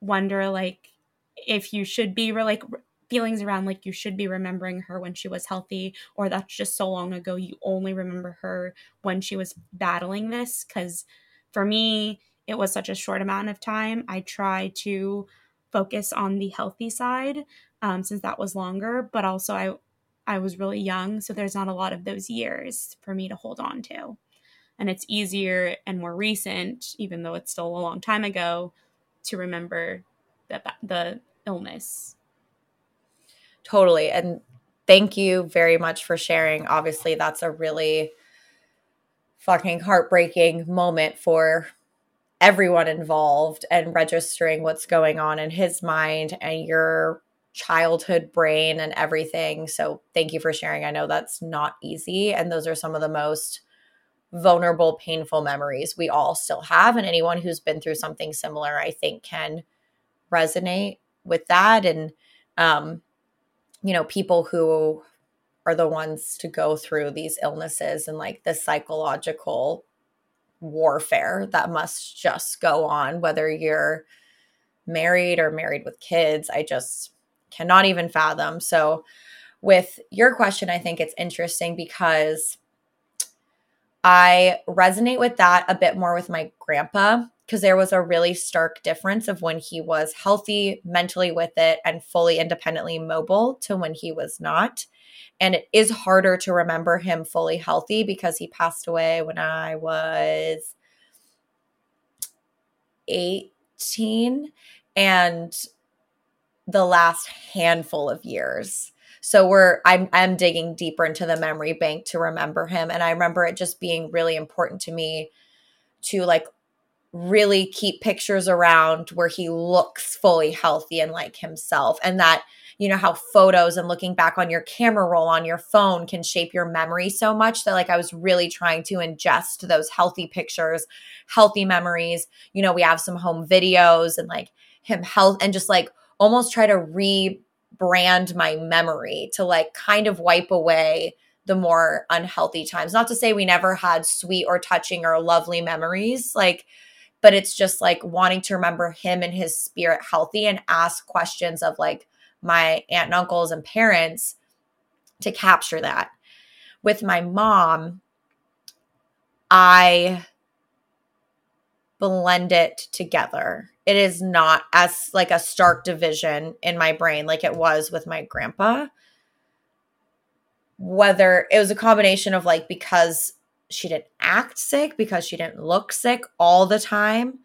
wonder like if you should be like feelings around like you should be remembering her when she was healthy or that's just so long ago you only remember her when she was battling this? Cuz for me it was such a short amount of time. I try to focus on the healthy side um, since that was longer but also i i was really young so there's not a lot of those years for me to hold on to and it's easier and more recent even though it's still a long time ago to remember the, the illness Totally. And thank you very much for sharing. Obviously, that's a really fucking heartbreaking moment for everyone involved and registering what's going on in his mind and your childhood brain and everything. So, thank you for sharing. I know that's not easy. And those are some of the most vulnerable, painful memories we all still have. And anyone who's been through something similar, I think, can resonate with that. And, um, you know, people who are the ones to go through these illnesses and like the psychological warfare that must just go on, whether you're married or married with kids. I just cannot even fathom. So, with your question, I think it's interesting because I resonate with that a bit more with my grandpa because there was a really stark difference of when he was healthy, mentally with it, and fully independently mobile to when he was not. And it is harder to remember him fully healthy because he passed away when I was 18 and the last handful of years. So we're I'm I'm digging deeper into the memory bank to remember him and I remember it just being really important to me to like really keep pictures around where he looks fully healthy and like himself and that you know how photos and looking back on your camera roll on your phone can shape your memory so much that like I was really trying to ingest those healthy pictures, healthy memories. You know, we have some home videos and like him health and just like almost try to rebrand my memory to like kind of wipe away the more unhealthy times. Not to say we never had sweet or touching or lovely memories, like, but it's just like wanting to remember him and his spirit healthy and ask questions of like my aunt and uncles and parents to capture that. With my mom, I blend it together. It is not as like a stark division in my brain like it was with my grandpa whether it was a combination of like because she didn't act sick, because she didn't look sick all the time,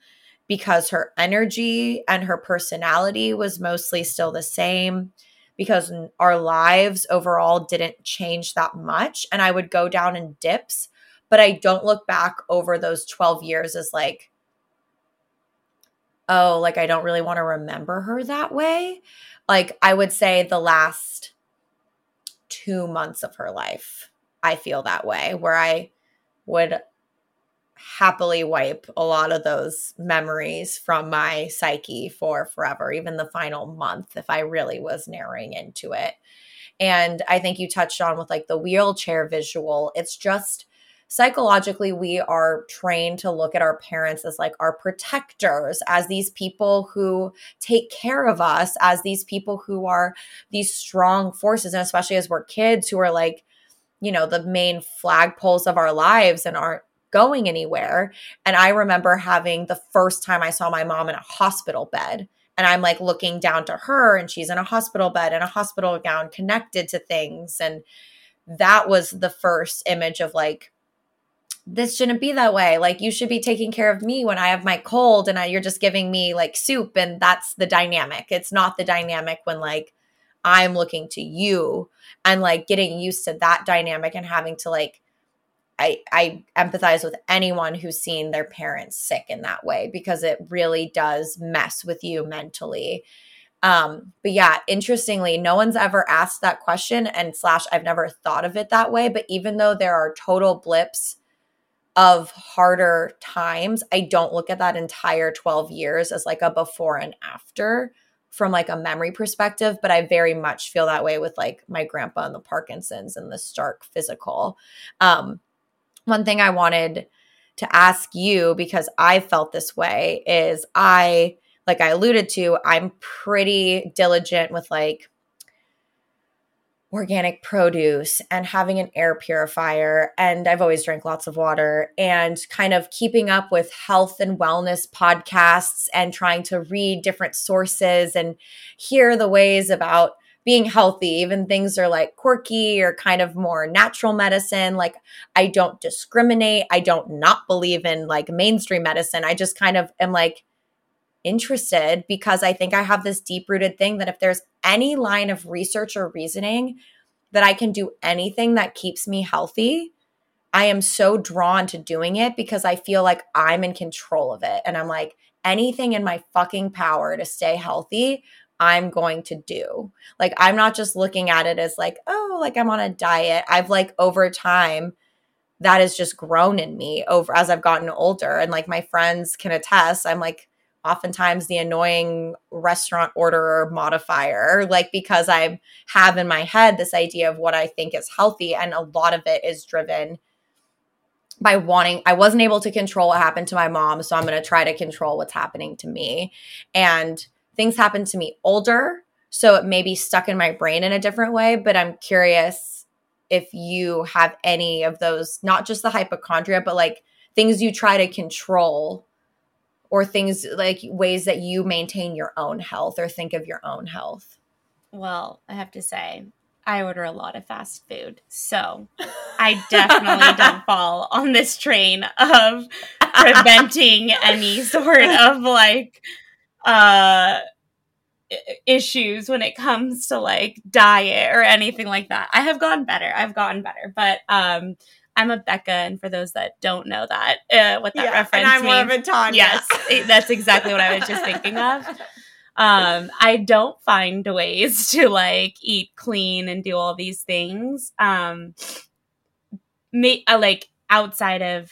because her energy and her personality was mostly still the same, because our lives overall didn't change that much. And I would go down in dips, but I don't look back over those 12 years as like, oh, like I don't really want to remember her that way. Like I would say the last two months of her life. I feel that way, where I would happily wipe a lot of those memories from my psyche for forever, even the final month, if I really was narrowing into it. And I think you touched on with like the wheelchair visual, it's just psychologically we are trained to look at our parents as like our protectors as these people who take care of us as these people who are these strong forces. And especially as we're kids who are like you know the main flagpoles of our lives and aren't going anywhere. And i remember having the first time i saw my mom in a hospital bed and i'm like looking down to her and she's in a hospital bed in a hospital gown connected to things. And that was the first image of like this shouldn't be that way. Like you should be taking care of me when I have my cold and I, you're just giving me like soup and that's the dynamic. It's not the dynamic when like I'm looking to you and like getting used to that dynamic and having to like I I empathize with anyone who's seen their parents sick in that way because it really does mess with you mentally. Um, but yeah, interestingly, no one's ever asked that question and slash I've never thought of it that way. But even though there are total blips of harder times, I don't look at that entire 12 years as like a before and after from like a memory perspective, but I very much feel that way with like my grandpa and the Parkinson's and the stark physical. Um, one thing I wanted to ask you because I felt this way is I, like I alluded to, I'm pretty diligent with like organic produce and having an air purifier. And I've always drank lots of water and kind of keeping up with health and wellness podcasts and trying to read different sources and hear the ways about being healthy. Even things are like quirky or kind of more natural medicine. Like I don't discriminate. I don't not believe in like mainstream medicine. I just kind of am like interested because I think I have this deep rooted thing that if there's any line of research or reasoning that I can do anything that keeps me healthy, I am so drawn to doing it because I feel like I'm in control of it. And I'm like, anything in my fucking power to stay healthy, I'm going to do. Like, I'm not just looking at it as like, oh, like I'm on a diet. I've like over time, that has just grown in me over as I've gotten older. And like my friends can attest, I'm like, oftentimes the annoying restaurant order modifier, like because I have in my head this idea of what I think is healthy. And a lot of it is driven by wanting, I wasn't able to control what happened to my mom. So I'm going to try to control what's happening to me. And things happen to me older. So it may be stuck in my brain in a different way, but I'm curious if you have any of those, not just the hypochondria, but like things you try to control or things like ways that you maintain your own health or think of your own health? Well, I have to say, I order a lot of fast food. So I definitely don't fall on this train of preventing any sort of like uh issues when it comes to like diet or anything like that. I have gotten better. I've gotten better, but um I'm a Becca, and for those that don't know that, uh, what that yeah, reference and I'm means, more of a Tanya. Yes, that's exactly what I was just thinking of. um, I don't find ways to like eat clean and do all these things. Um, me, I like outside of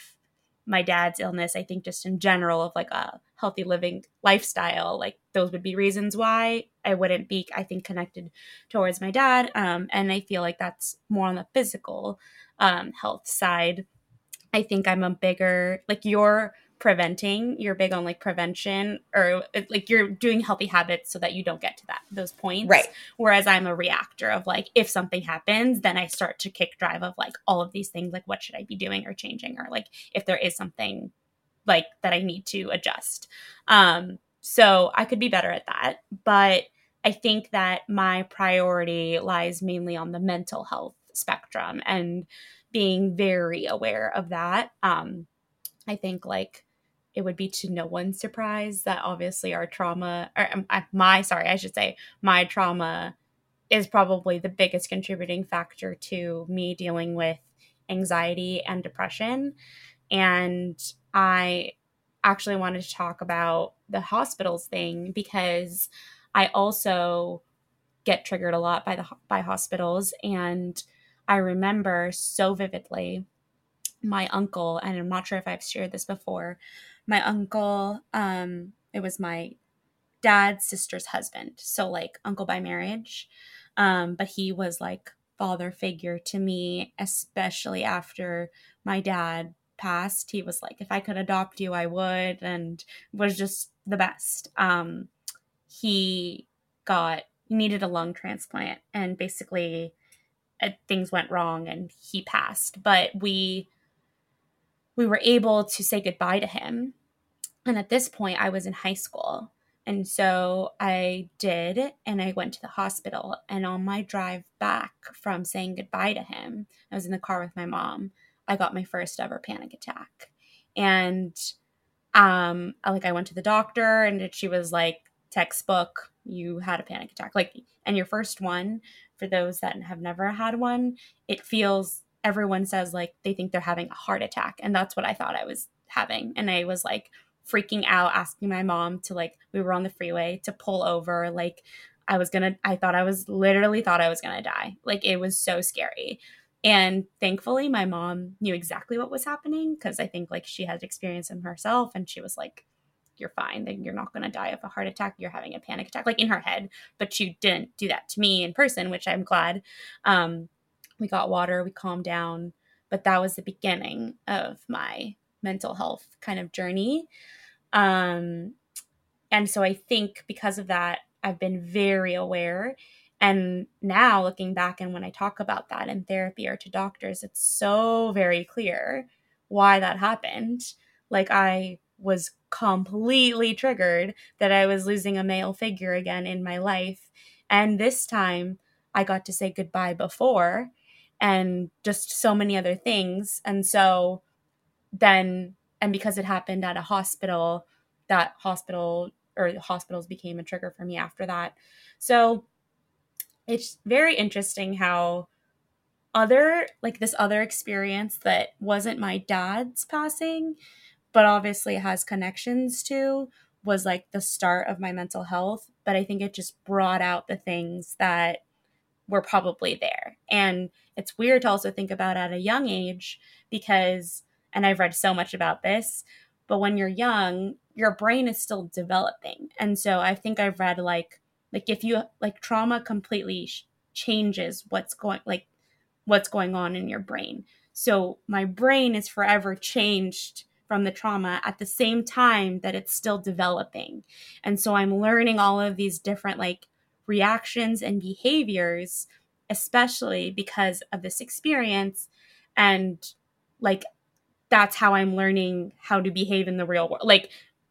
my dad's illness, I think just in general of like a healthy living lifestyle, like those would be reasons why I wouldn't be, I think, connected towards my dad. Um, and I feel like that's more on the physical um, health side. I think I'm a bigger, like you're preventing, you're big on like prevention or like you're doing healthy habits so that you don't get to that, those points. Right. Whereas I'm a reactor of like, if something happens, then I start to kick drive of like all of these things, like what should I be doing or changing, or like if there is something like that I need to adjust. Um, so I could be better at that. But I think that my priority lies mainly on the mental health spectrum and being very aware of that. Um, I think like it would be to no one's surprise that obviously our trauma, or um, my, sorry, I should say, my trauma is probably the biggest contributing factor to me dealing with anxiety and depression. And I actually wanted to talk about the hospitals thing because I also get triggered a lot by the by hospitals and I remember so vividly my uncle and I'm not sure if I've shared this before my uncle um it was my dad's sister's husband so like uncle by marriage um but he was like father figure to me especially after my dad passed, he was like, if I could adopt you, I would, and was just the best. Um, he got needed a lung transplant, and basically things went wrong, and he passed. But we we were able to say goodbye to him, and at this point, I was in high school. And so I did, and I went to the hospital. And on my drive back from saying goodbye to him, I was in the car with my mom. I got my first ever panic attack. And um like I went to the doctor and she was like textbook you had a panic attack like and your first one for those that have never had one it feels everyone says like they think they're having a heart attack. And that's what I thought I was having. And I was like freaking out asking my mom to like we were on the freeway to pull over. Like I was gonna I thought I was literally thought I was gonna die. Like it was so scary. And thankfully, my mom knew exactly what was happening because I think like she had experience in herself and she was like, You're fine. Then you're not going to die of a heart attack. You're having a panic attack, like in her head. But she didn't do that to me in person, which I'm glad. Um, we got water, we calmed down. But that was the beginning of my mental health kind of journey. Um, and so I think because of that, I've been very aware and now looking back, and when I talk about that in therapy or to doctors, it's so very clear why that happened. Like I was completely triggered that I was losing a male figure again in my life. And this time I got to say goodbye before and just so many other things. And so then, and because it happened at a hospital, that hospital or hospitals became a trigger for me after that. So it's very interesting how other like this other experience that wasn't my dad's passing but obviously has connections to was like the start of my mental health but i think it just brought out the things that were probably there. And it's weird to also think about at a young age because and i've read so much about this but when you're young your brain is still developing. And so i think i've read like like if you like trauma completely sh- changes what's going like what's going on in your brain. So my brain is forever changed from the trauma at the same time that it's still developing and so i'm learning all of these different like reactions and behaviors especially because of this experience and like that's how i'm learning how to behave in the real world like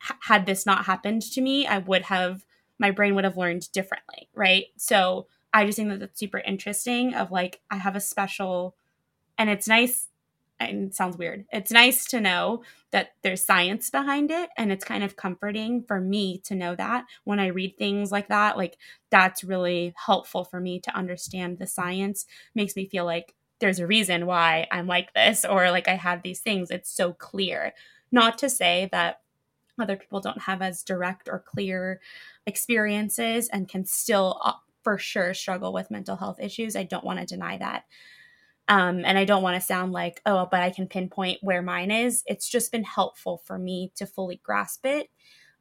h- had this not happened to me i would have my brain would have learned differently, right? So I just think that that's super interesting of like I have a special and it's nice and it sounds weird. It's nice to know that there's science behind it and it's kind of comforting for me to know that when I read things like that, like that's really helpful for me to understand the science. Makes me feel like there's a reason why I'm like this or like I have these things. It's so clear. Not to say that other people don't have as direct or clear experiences and can still uh, for sure struggle with mental health issues. I don't want to deny that. Um, and I don't want to sound like, oh, but I can pinpoint where mine is. It's just been helpful for me to fully grasp it.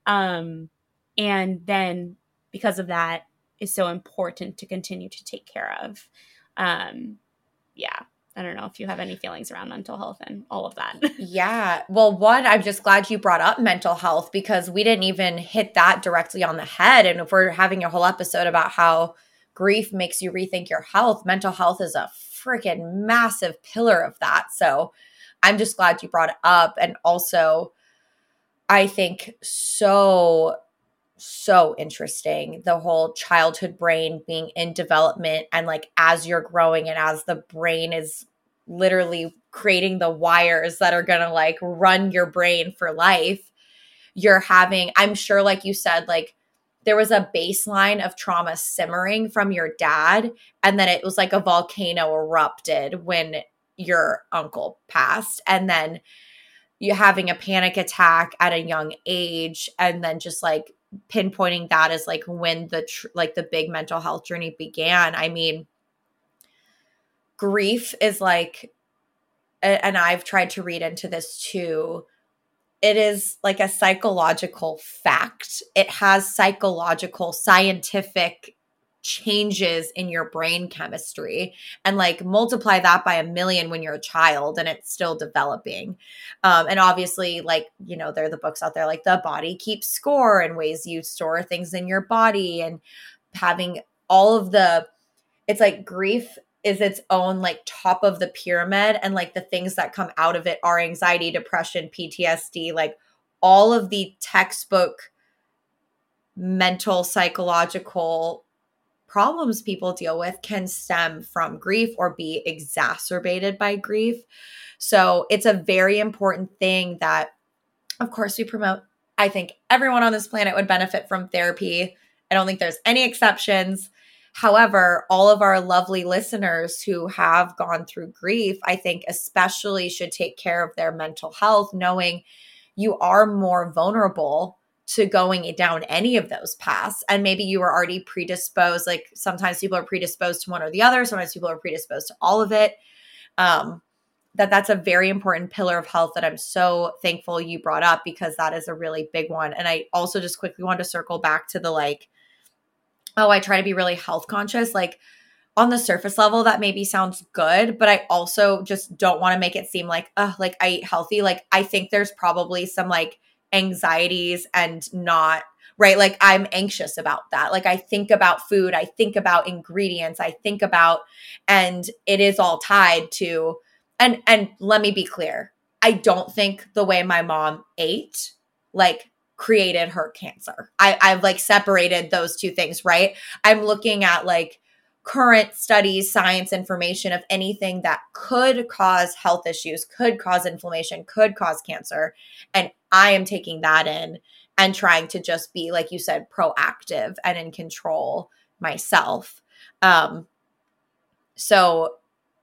Um, and then because of that, is so important to continue to take care of. Um, yeah. I don't know if you have any feelings around mental health and all of that. yeah. Well, one, I'm just glad you brought up mental health because we didn't even hit that directly on the head. And if we're having a whole episode about how grief makes you rethink your health, mental health is a freaking massive pillar of that. So I'm just glad you brought it up. And also, I think so so interesting the whole childhood brain being in development and like as you're growing and as the brain is literally creating the wires that are going to like run your brain for life you're having i'm sure like you said like there was a baseline of trauma simmering from your dad and then it was like a volcano erupted when your uncle passed. And then you having a panic attack at a young age and then just like pinpointing that as like when the tr- like the big mental health journey began. I mean grief is like and i've tried to read into this too it is like a psychological fact. It has psychological scientific changes in your brain chemistry and like multiply that by a million when you're a child and it's still developing. Um, and obviously like you know there are the books out there like the body keeps score and ways you store things in your body and having all of the it's like grief is its own like top of the pyramid and like the things that come out of it are anxiety depression ptsd like all of the textbook mental psychological problems people deal with can stem from grief or be exacerbated by grief. So it's a very important thing that, of course, we promote. I think everyone on this planet would benefit from therapy. I don't think there's any exceptions. However, all of our lovely listeners who have gone through grief, I think especially should take care of their mental health, knowing you are more vulnerable to going down any of those paths. And maybe you were already predisposed. Like sometimes people are predisposed to one or the other, sometimes people are predisposed to all of it. Um, that that's a very important pillar of health that I'm so thankful you brought up because that is a really big one. And I also just quickly want to circle back to the like, oh, I try to be really health conscious. Like on the surface level, that maybe sounds good, but I also just don't want to make it seem like, oh, like I eat healthy. Like I think there's probably some like anxieties and not right like i'm anxious about that like i think about food i think about ingredients i think about and it is all tied to and and let me be clear i don't think the way my mom ate like created her cancer i i've like separated those two things right i'm looking at like current studies, science information of anything that could cause health issues, could cause inflammation, could cause cancer. And I am taking that in and trying to just be, like you said, proactive and in control myself. Um, so,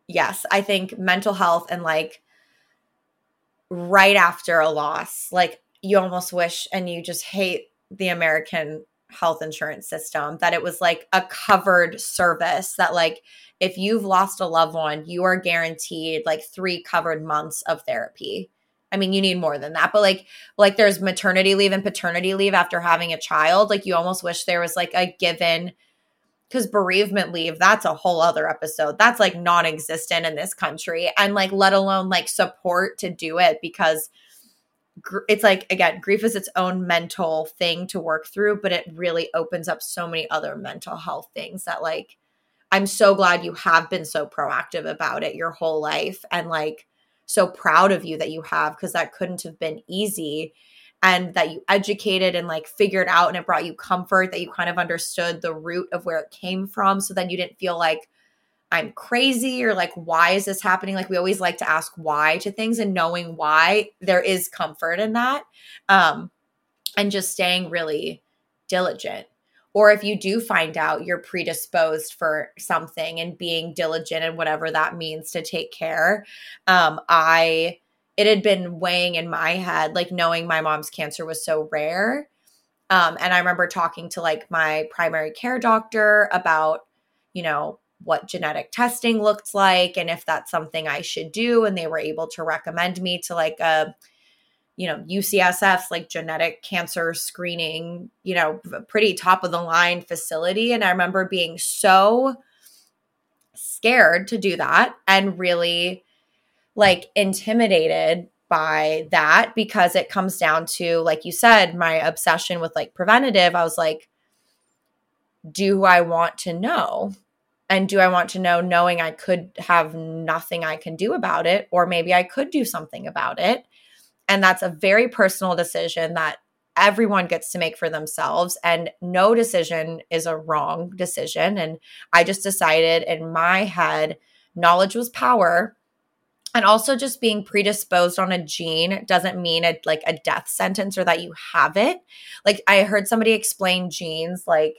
yes, I think mental health and like right after a loss, like you almost wish and you just hate the American health insurance system that it was like a covered service that like if you've lost a loved one you are guaranteed like 3 covered months of therapy I mean, you need more than that, but like, like there's maternity leave and paternity leave after having a child. Like, you almost wish there was like a given, because bereavement leave, that's a whole other episode. That's like non existent in this country. And like, let alone like support to do it because it's like again grief is its own mental thing to work through but it really opens up so many other mental health things that like i'm so glad you have been so proactive about it your whole life and like so proud of you that you have because that couldn't have been easy and that you educated and like figured out and it brought you comfort that you kind of understood the root of where it came from so then you didn't feel like I'm crazy or like, why is this happening? Like, we always like to ask why to things and knowing why there is comfort in that. Um, and just staying really diligent. Or if you do find out you're predisposed for something and being diligent and whatever that means to take care. Um, I it had been weighing in my head, like knowing my mom's cancer was so rare. Um, and I remember talking to like my primary care doctor about, you know, what genetic testing looked like and if that's something I should do. And they were able to recommend me to like a, you know, UCSF's like genetic cancer screening, you know, pretty top of the line facility. And I remember being so scared to do that and really like intimidated by that because it comes down to like you said my obsession with like preventative i was like do i want to know and do i want to know knowing i could have nothing i can do about it or maybe i could do something about it? And that's a very personal decision that everyone gets to make for themselves and no decision is a wrong decision. And i just decided in my head knowledge was power. And also just being predisposed on a gene doesn't mean a like a death sentence or that you have it. Like i heard somebody explain genes like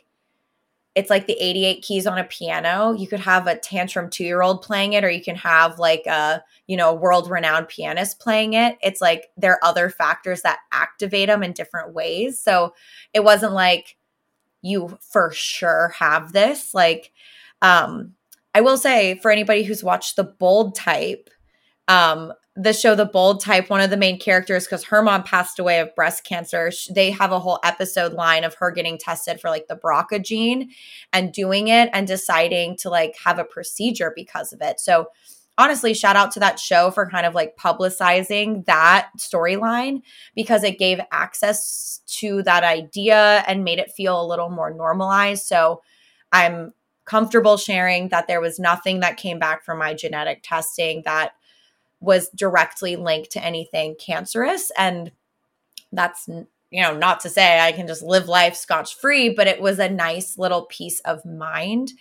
it's like the 88 keys on a piano. You could have a tantrum 2 year old playing it or you can have like a you know world renowned pianist playing it. It's like there are other factors that activate them in different ways. So it wasn't like you for sure have this. Like um i will say for anybody who's watched the bold type um, the show The Bold Type, one of the main characters, because her mom passed away of breast cancer, they have a whole episode line of her getting tested for like the BRCA gene and doing it and deciding to like have a procedure because of it. So, honestly, shout out to that show for kind of like publicizing that storyline because it gave access to that idea and made it feel a little more normalized. So, I'm comfortable sharing that there was nothing that came back from my genetic testing that was directly linked to anything cancerous. And that's, you know, not to say I can just live life scotch free, but it was a nice little peace of mind.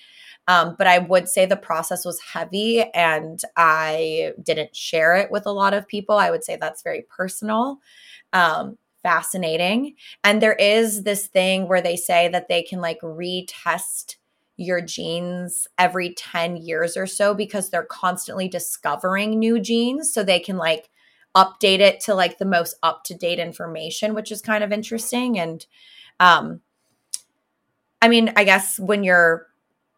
Um, but I would say the process was heavy and I didn't share it with a lot of people. I would say that's very personal. Um, fascinating. And there is this thing where they say that they can like retest your genes every 10 years or so because they're constantly discovering new genes so they can like update it to like the most up to date information which is kind of interesting and um i mean i guess when you're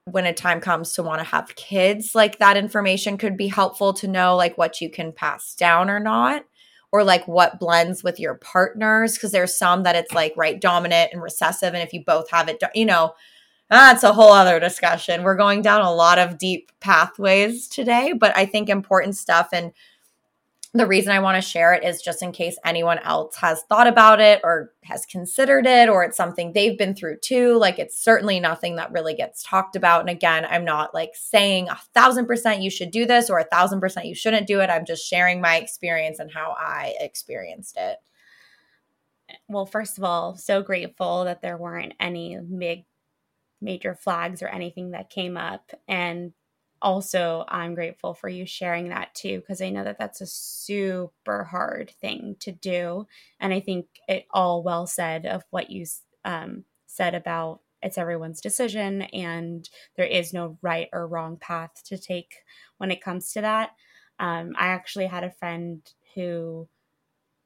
when a time comes to want to have kids like that information could be helpful to know like what you can pass down or not or like what blends with your partners because there's some that it's like right dominant and recessive and if you both have it you know that's a whole other discussion. We're going down a lot of deep pathways today, but I think important stuff. And the reason I want to share it is just in case anyone else has thought about it or has considered it, or it's something they've been through too. Like it's certainly nothing that really gets talked about. And again, I'm not like saying a thousand percent you should do this or a thousand percent you shouldn't do it. I'm just sharing my experience and how I experienced it. Well, first of all, so grateful that there weren't any big major flags or anything that came up. And also, I'm grateful for you sharing that too, because I know that that's a super hard thing to do. And I think it all well said of what you um, said about it's everyone's decision and there is no right or wrong path to take when it comes to that. Um, I actually had a friend who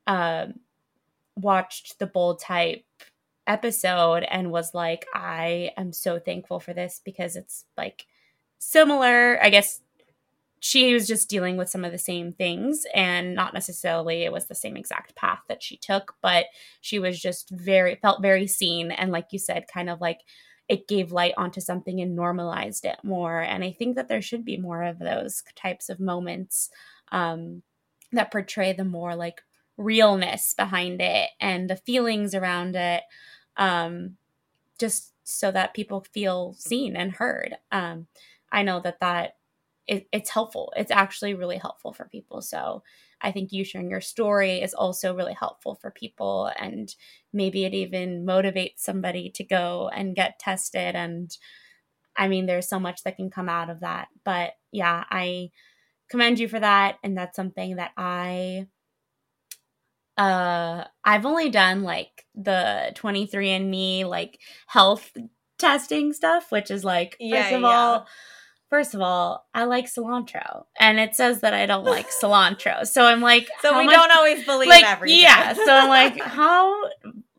uh, watched the bold type episode and was like, I am so thankful for this because it's like similar. I guess she was just dealing with some of the same things and not necessarily it was the same exact path that she took, but she was just very, felt very seen. And like you said, kind of like it gave light onto something and normalized it more. And I think that there should be more of those types of moments um, that portray the more like realness behind it and the feelings around it um, just so that people feel seen and heard. Um, I know that that it, it's helpful. It's actually really helpful for people. So I think you sharing your story is also really helpful for people, and maybe it even motivates somebody to go and get tested. And I mean, there's so much that can come out of that. But yeah, I commend you for that, and that's something that I uh I've only done like the 23andme like health testing stuff, which is like yeah, first of yeah. all first of all, I like cilantro, and it says that I don't like cilantro. So I'm like, So we much- don't always believe like, everything. yeah. So I'm like, how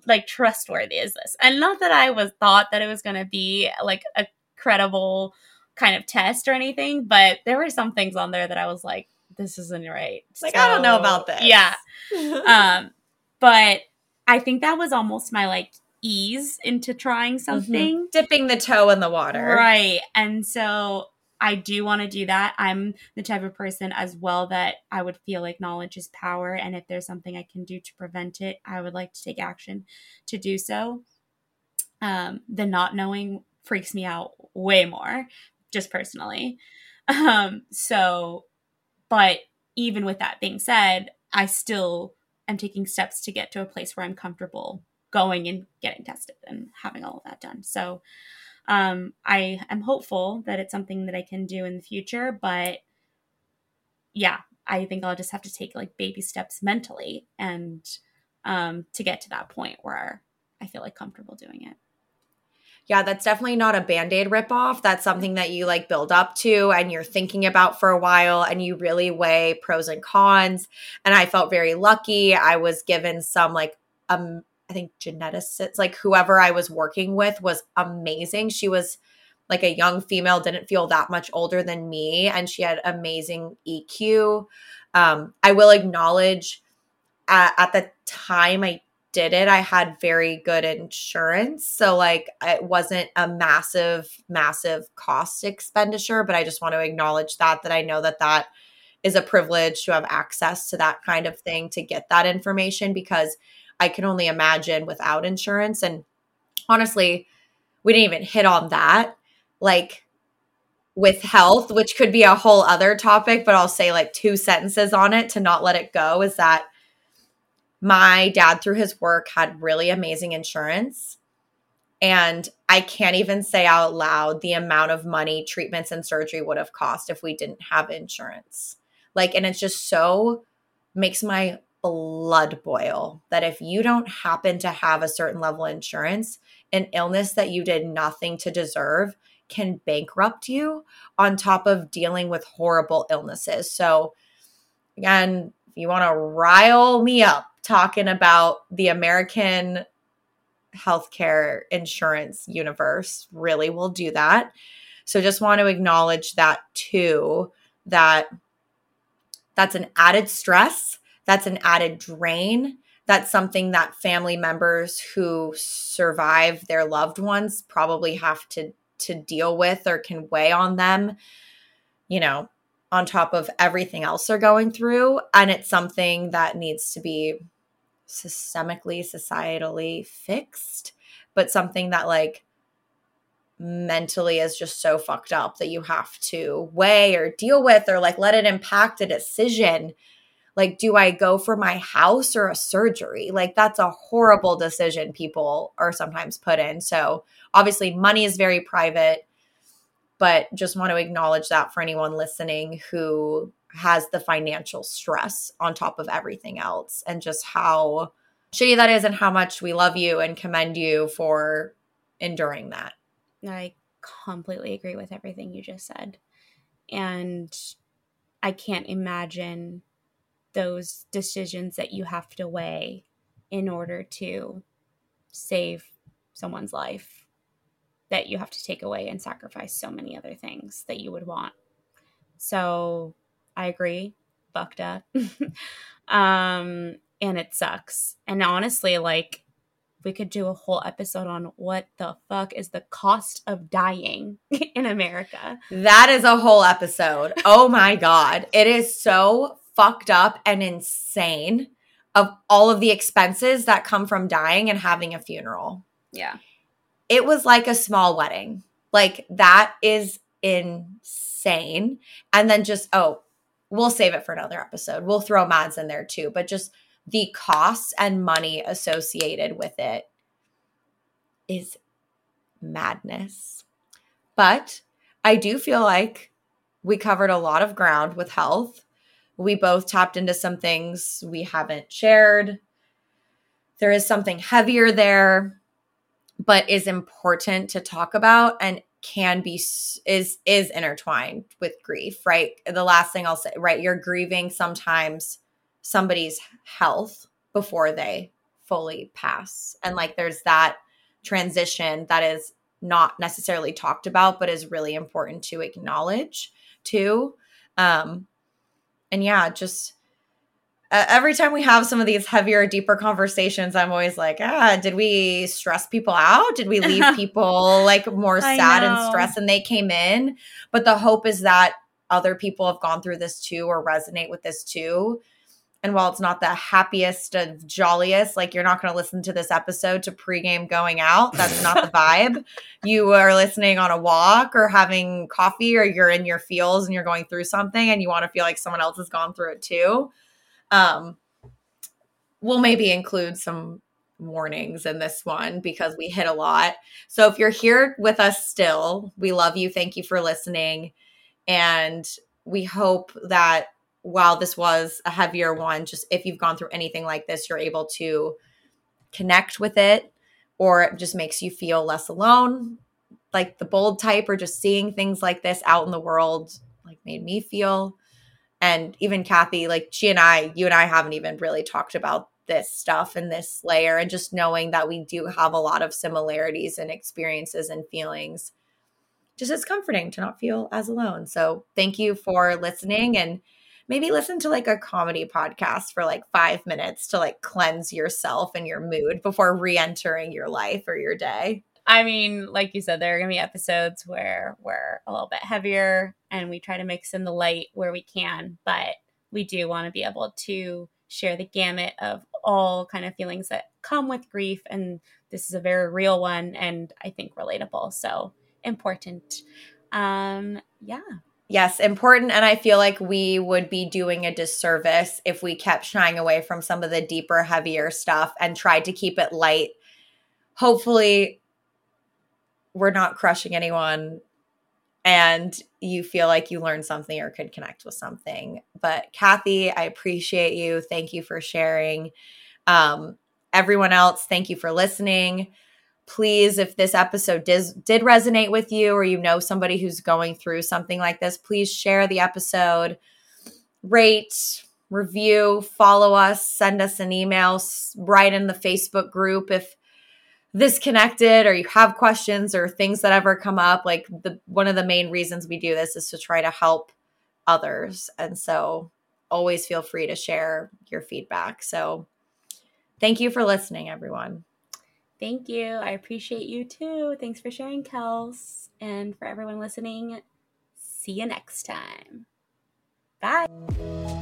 like trustworthy is this? And not that I was thought that it was going to be like a credible kind of test or anything, but there were some things on there that I was like, this isn't right. Like, I don't know about this. Yeah. Um, but I think that was almost my like ease into trying something. Dipping the toe in the water. Right. And so I do want to do that. I'm the type of person as well that I would feel like knowledge is power. And if there's something I can do to prevent it, I would like to take action to do so. Um, the not knowing freaks me out way more, just personally. Um, so, but even with that being said, I still am taking steps to get to a place where I'm comfortable going and getting tested and having all of that done. So, um, I am hopeful that it's something that I can do in the future, but yeah, I think I'll just have to take like baby steps mentally and um, to get to that point where I feel like comfortable doing it. Yeah, that's definitely not a band-aid ripoff. That's something that you like build up to and you're thinking about for a while and you really weigh pros and cons. And I felt very lucky. I was given some like um I think geneticists, like whoever I was working with was amazing. She was like a young female, didn't feel that much older than me, and she had amazing EQ. Um, I will acknowledge at, at the time I did it, I had very good insurance. So, like, it wasn't a massive, massive cost expenditure, but I just want to acknowledge that, that I know that that is a privilege to have access to that kind of thing to get that information because I can only imagine without insurance. And honestly, we didn't even hit on that. Like, with health, which could be a whole other topic, but I'll say like two sentences on it to not let it go is that my dad, through his work, had really amazing insurance. And I can't even say out loud the amount of money treatments and surgery would have cost if we didn't have insurance. Like, and it's just so makes my blood boil that if you don't happen to have a certain level of insurance, an illness that you did nothing to deserve can bankrupt you on top of dealing with horrible illnesses. So, again, if you want to rile me up talking about the American healthcare insurance universe, really will do that. So, just want to acknowledge that too, that that's an added stress, that's an added drain. That's something that family members who survive their loved ones probably have to to deal with or can weigh on them, you know, on top of everything else they're going through. And it's something that needs to be systemically, societally fixed, but something that like mentally is just so fucked up that you have to weigh or deal with or like let it impact a decision. Like, do I go for my house or a surgery? Like, that's a horrible decision people are sometimes put in. So, obviously, money is very private, but just want to acknowledge that for anyone listening who has the financial stress on top of everything else and just how shitty that is and how much we love you and commend you for enduring that. I completely agree with everything you just said. And I can't imagine those decisions that you have to weigh in order to save someone's life that you have to take away and sacrifice so many other things that you would want. So I agree, fucked up. um, and it sucks. And honestly, like we could do a whole episode on what the fuck is the cost of dying in America. That is a whole episode. Oh my God. It is so fucked up and insane of all of the expenses that come from dying and having a funeral. Yeah. It was like a small wedding. Like that is insane. And then just, oh, we'll save it for another episode. We'll throw Mads in there too, but just the costs and money associated with it is madness. But I do feel like we covered a lot of ground with health. We both tapped into some things we haven't shared. There is something heavier there, but is important to talk about and can be is is intertwined with grief, right? The last thing I'll say, right? You're grieving sometimes somebody's health before they fully pass. And like there's that transition that is not necessarily talked about but is really important to acknowledge too. Um and yeah, just uh, every time we have some of these heavier, deeper conversations, I'm always like, ah, did we stress people out? Did we leave people like more sad and stressed than they came in? But the hope is that other people have gone through this too or resonate with this too. And while it's not the happiest of jolliest, like you're not going to listen to this episode to pregame going out. That's not the vibe. You are listening on a walk or having coffee or you're in your feels and you're going through something and you want to feel like someone else has gone through it too um, we'll maybe include some warnings in this one because we hit a lot. So if you're here with us still, we love you. Thank you for listening. And we hope that while this was a heavier one, just if you've gone through anything like this, you're able to connect with it or it just makes you feel less alone. Like the bold type or just seeing things like this out in the world like made me feel and even Kathy, like she and I, you and I haven't even really talked about this stuff and this layer, and just knowing that we do have a lot of similarities and experiences and feelings, just it's comforting to not feel as alone. So thank you for listening and maybe listen to like a comedy podcast for like five minutes to like cleanse yourself and your mood before re-entering your life or your day. I mean, like you said, there are going to be episodes where we're a little bit heavier and we try to mix in the light where we can, but we do want to be able to share the gamut of all kind of feelings that come with grief and this is a very real one and I think relatable. So, important. Um, yeah. Yes, important. And I feel like we would be doing a disservice if we kept shying away from some of the deeper, heavier stuff and tried to keep it light. Hopefully, we're not crushing anyone and you feel like you learned something or could connect with something. But Kathy, I appreciate you. Thank you for sharing. Um, everyone else, thank you for listening. Please, if this episode did, did resonate with you or you know somebody who's going through something like this, please share the episode, rate, review, follow us, send us an email, write in the Facebook group if this connected or you have questions or things that ever come up like the one of the main reasons we do this is to try to help others. And so always feel free to share your feedback. So thank you for listening everyone. Thank you. I appreciate you too. Thanks for sharing kels. And for everyone listening see you next time. Bye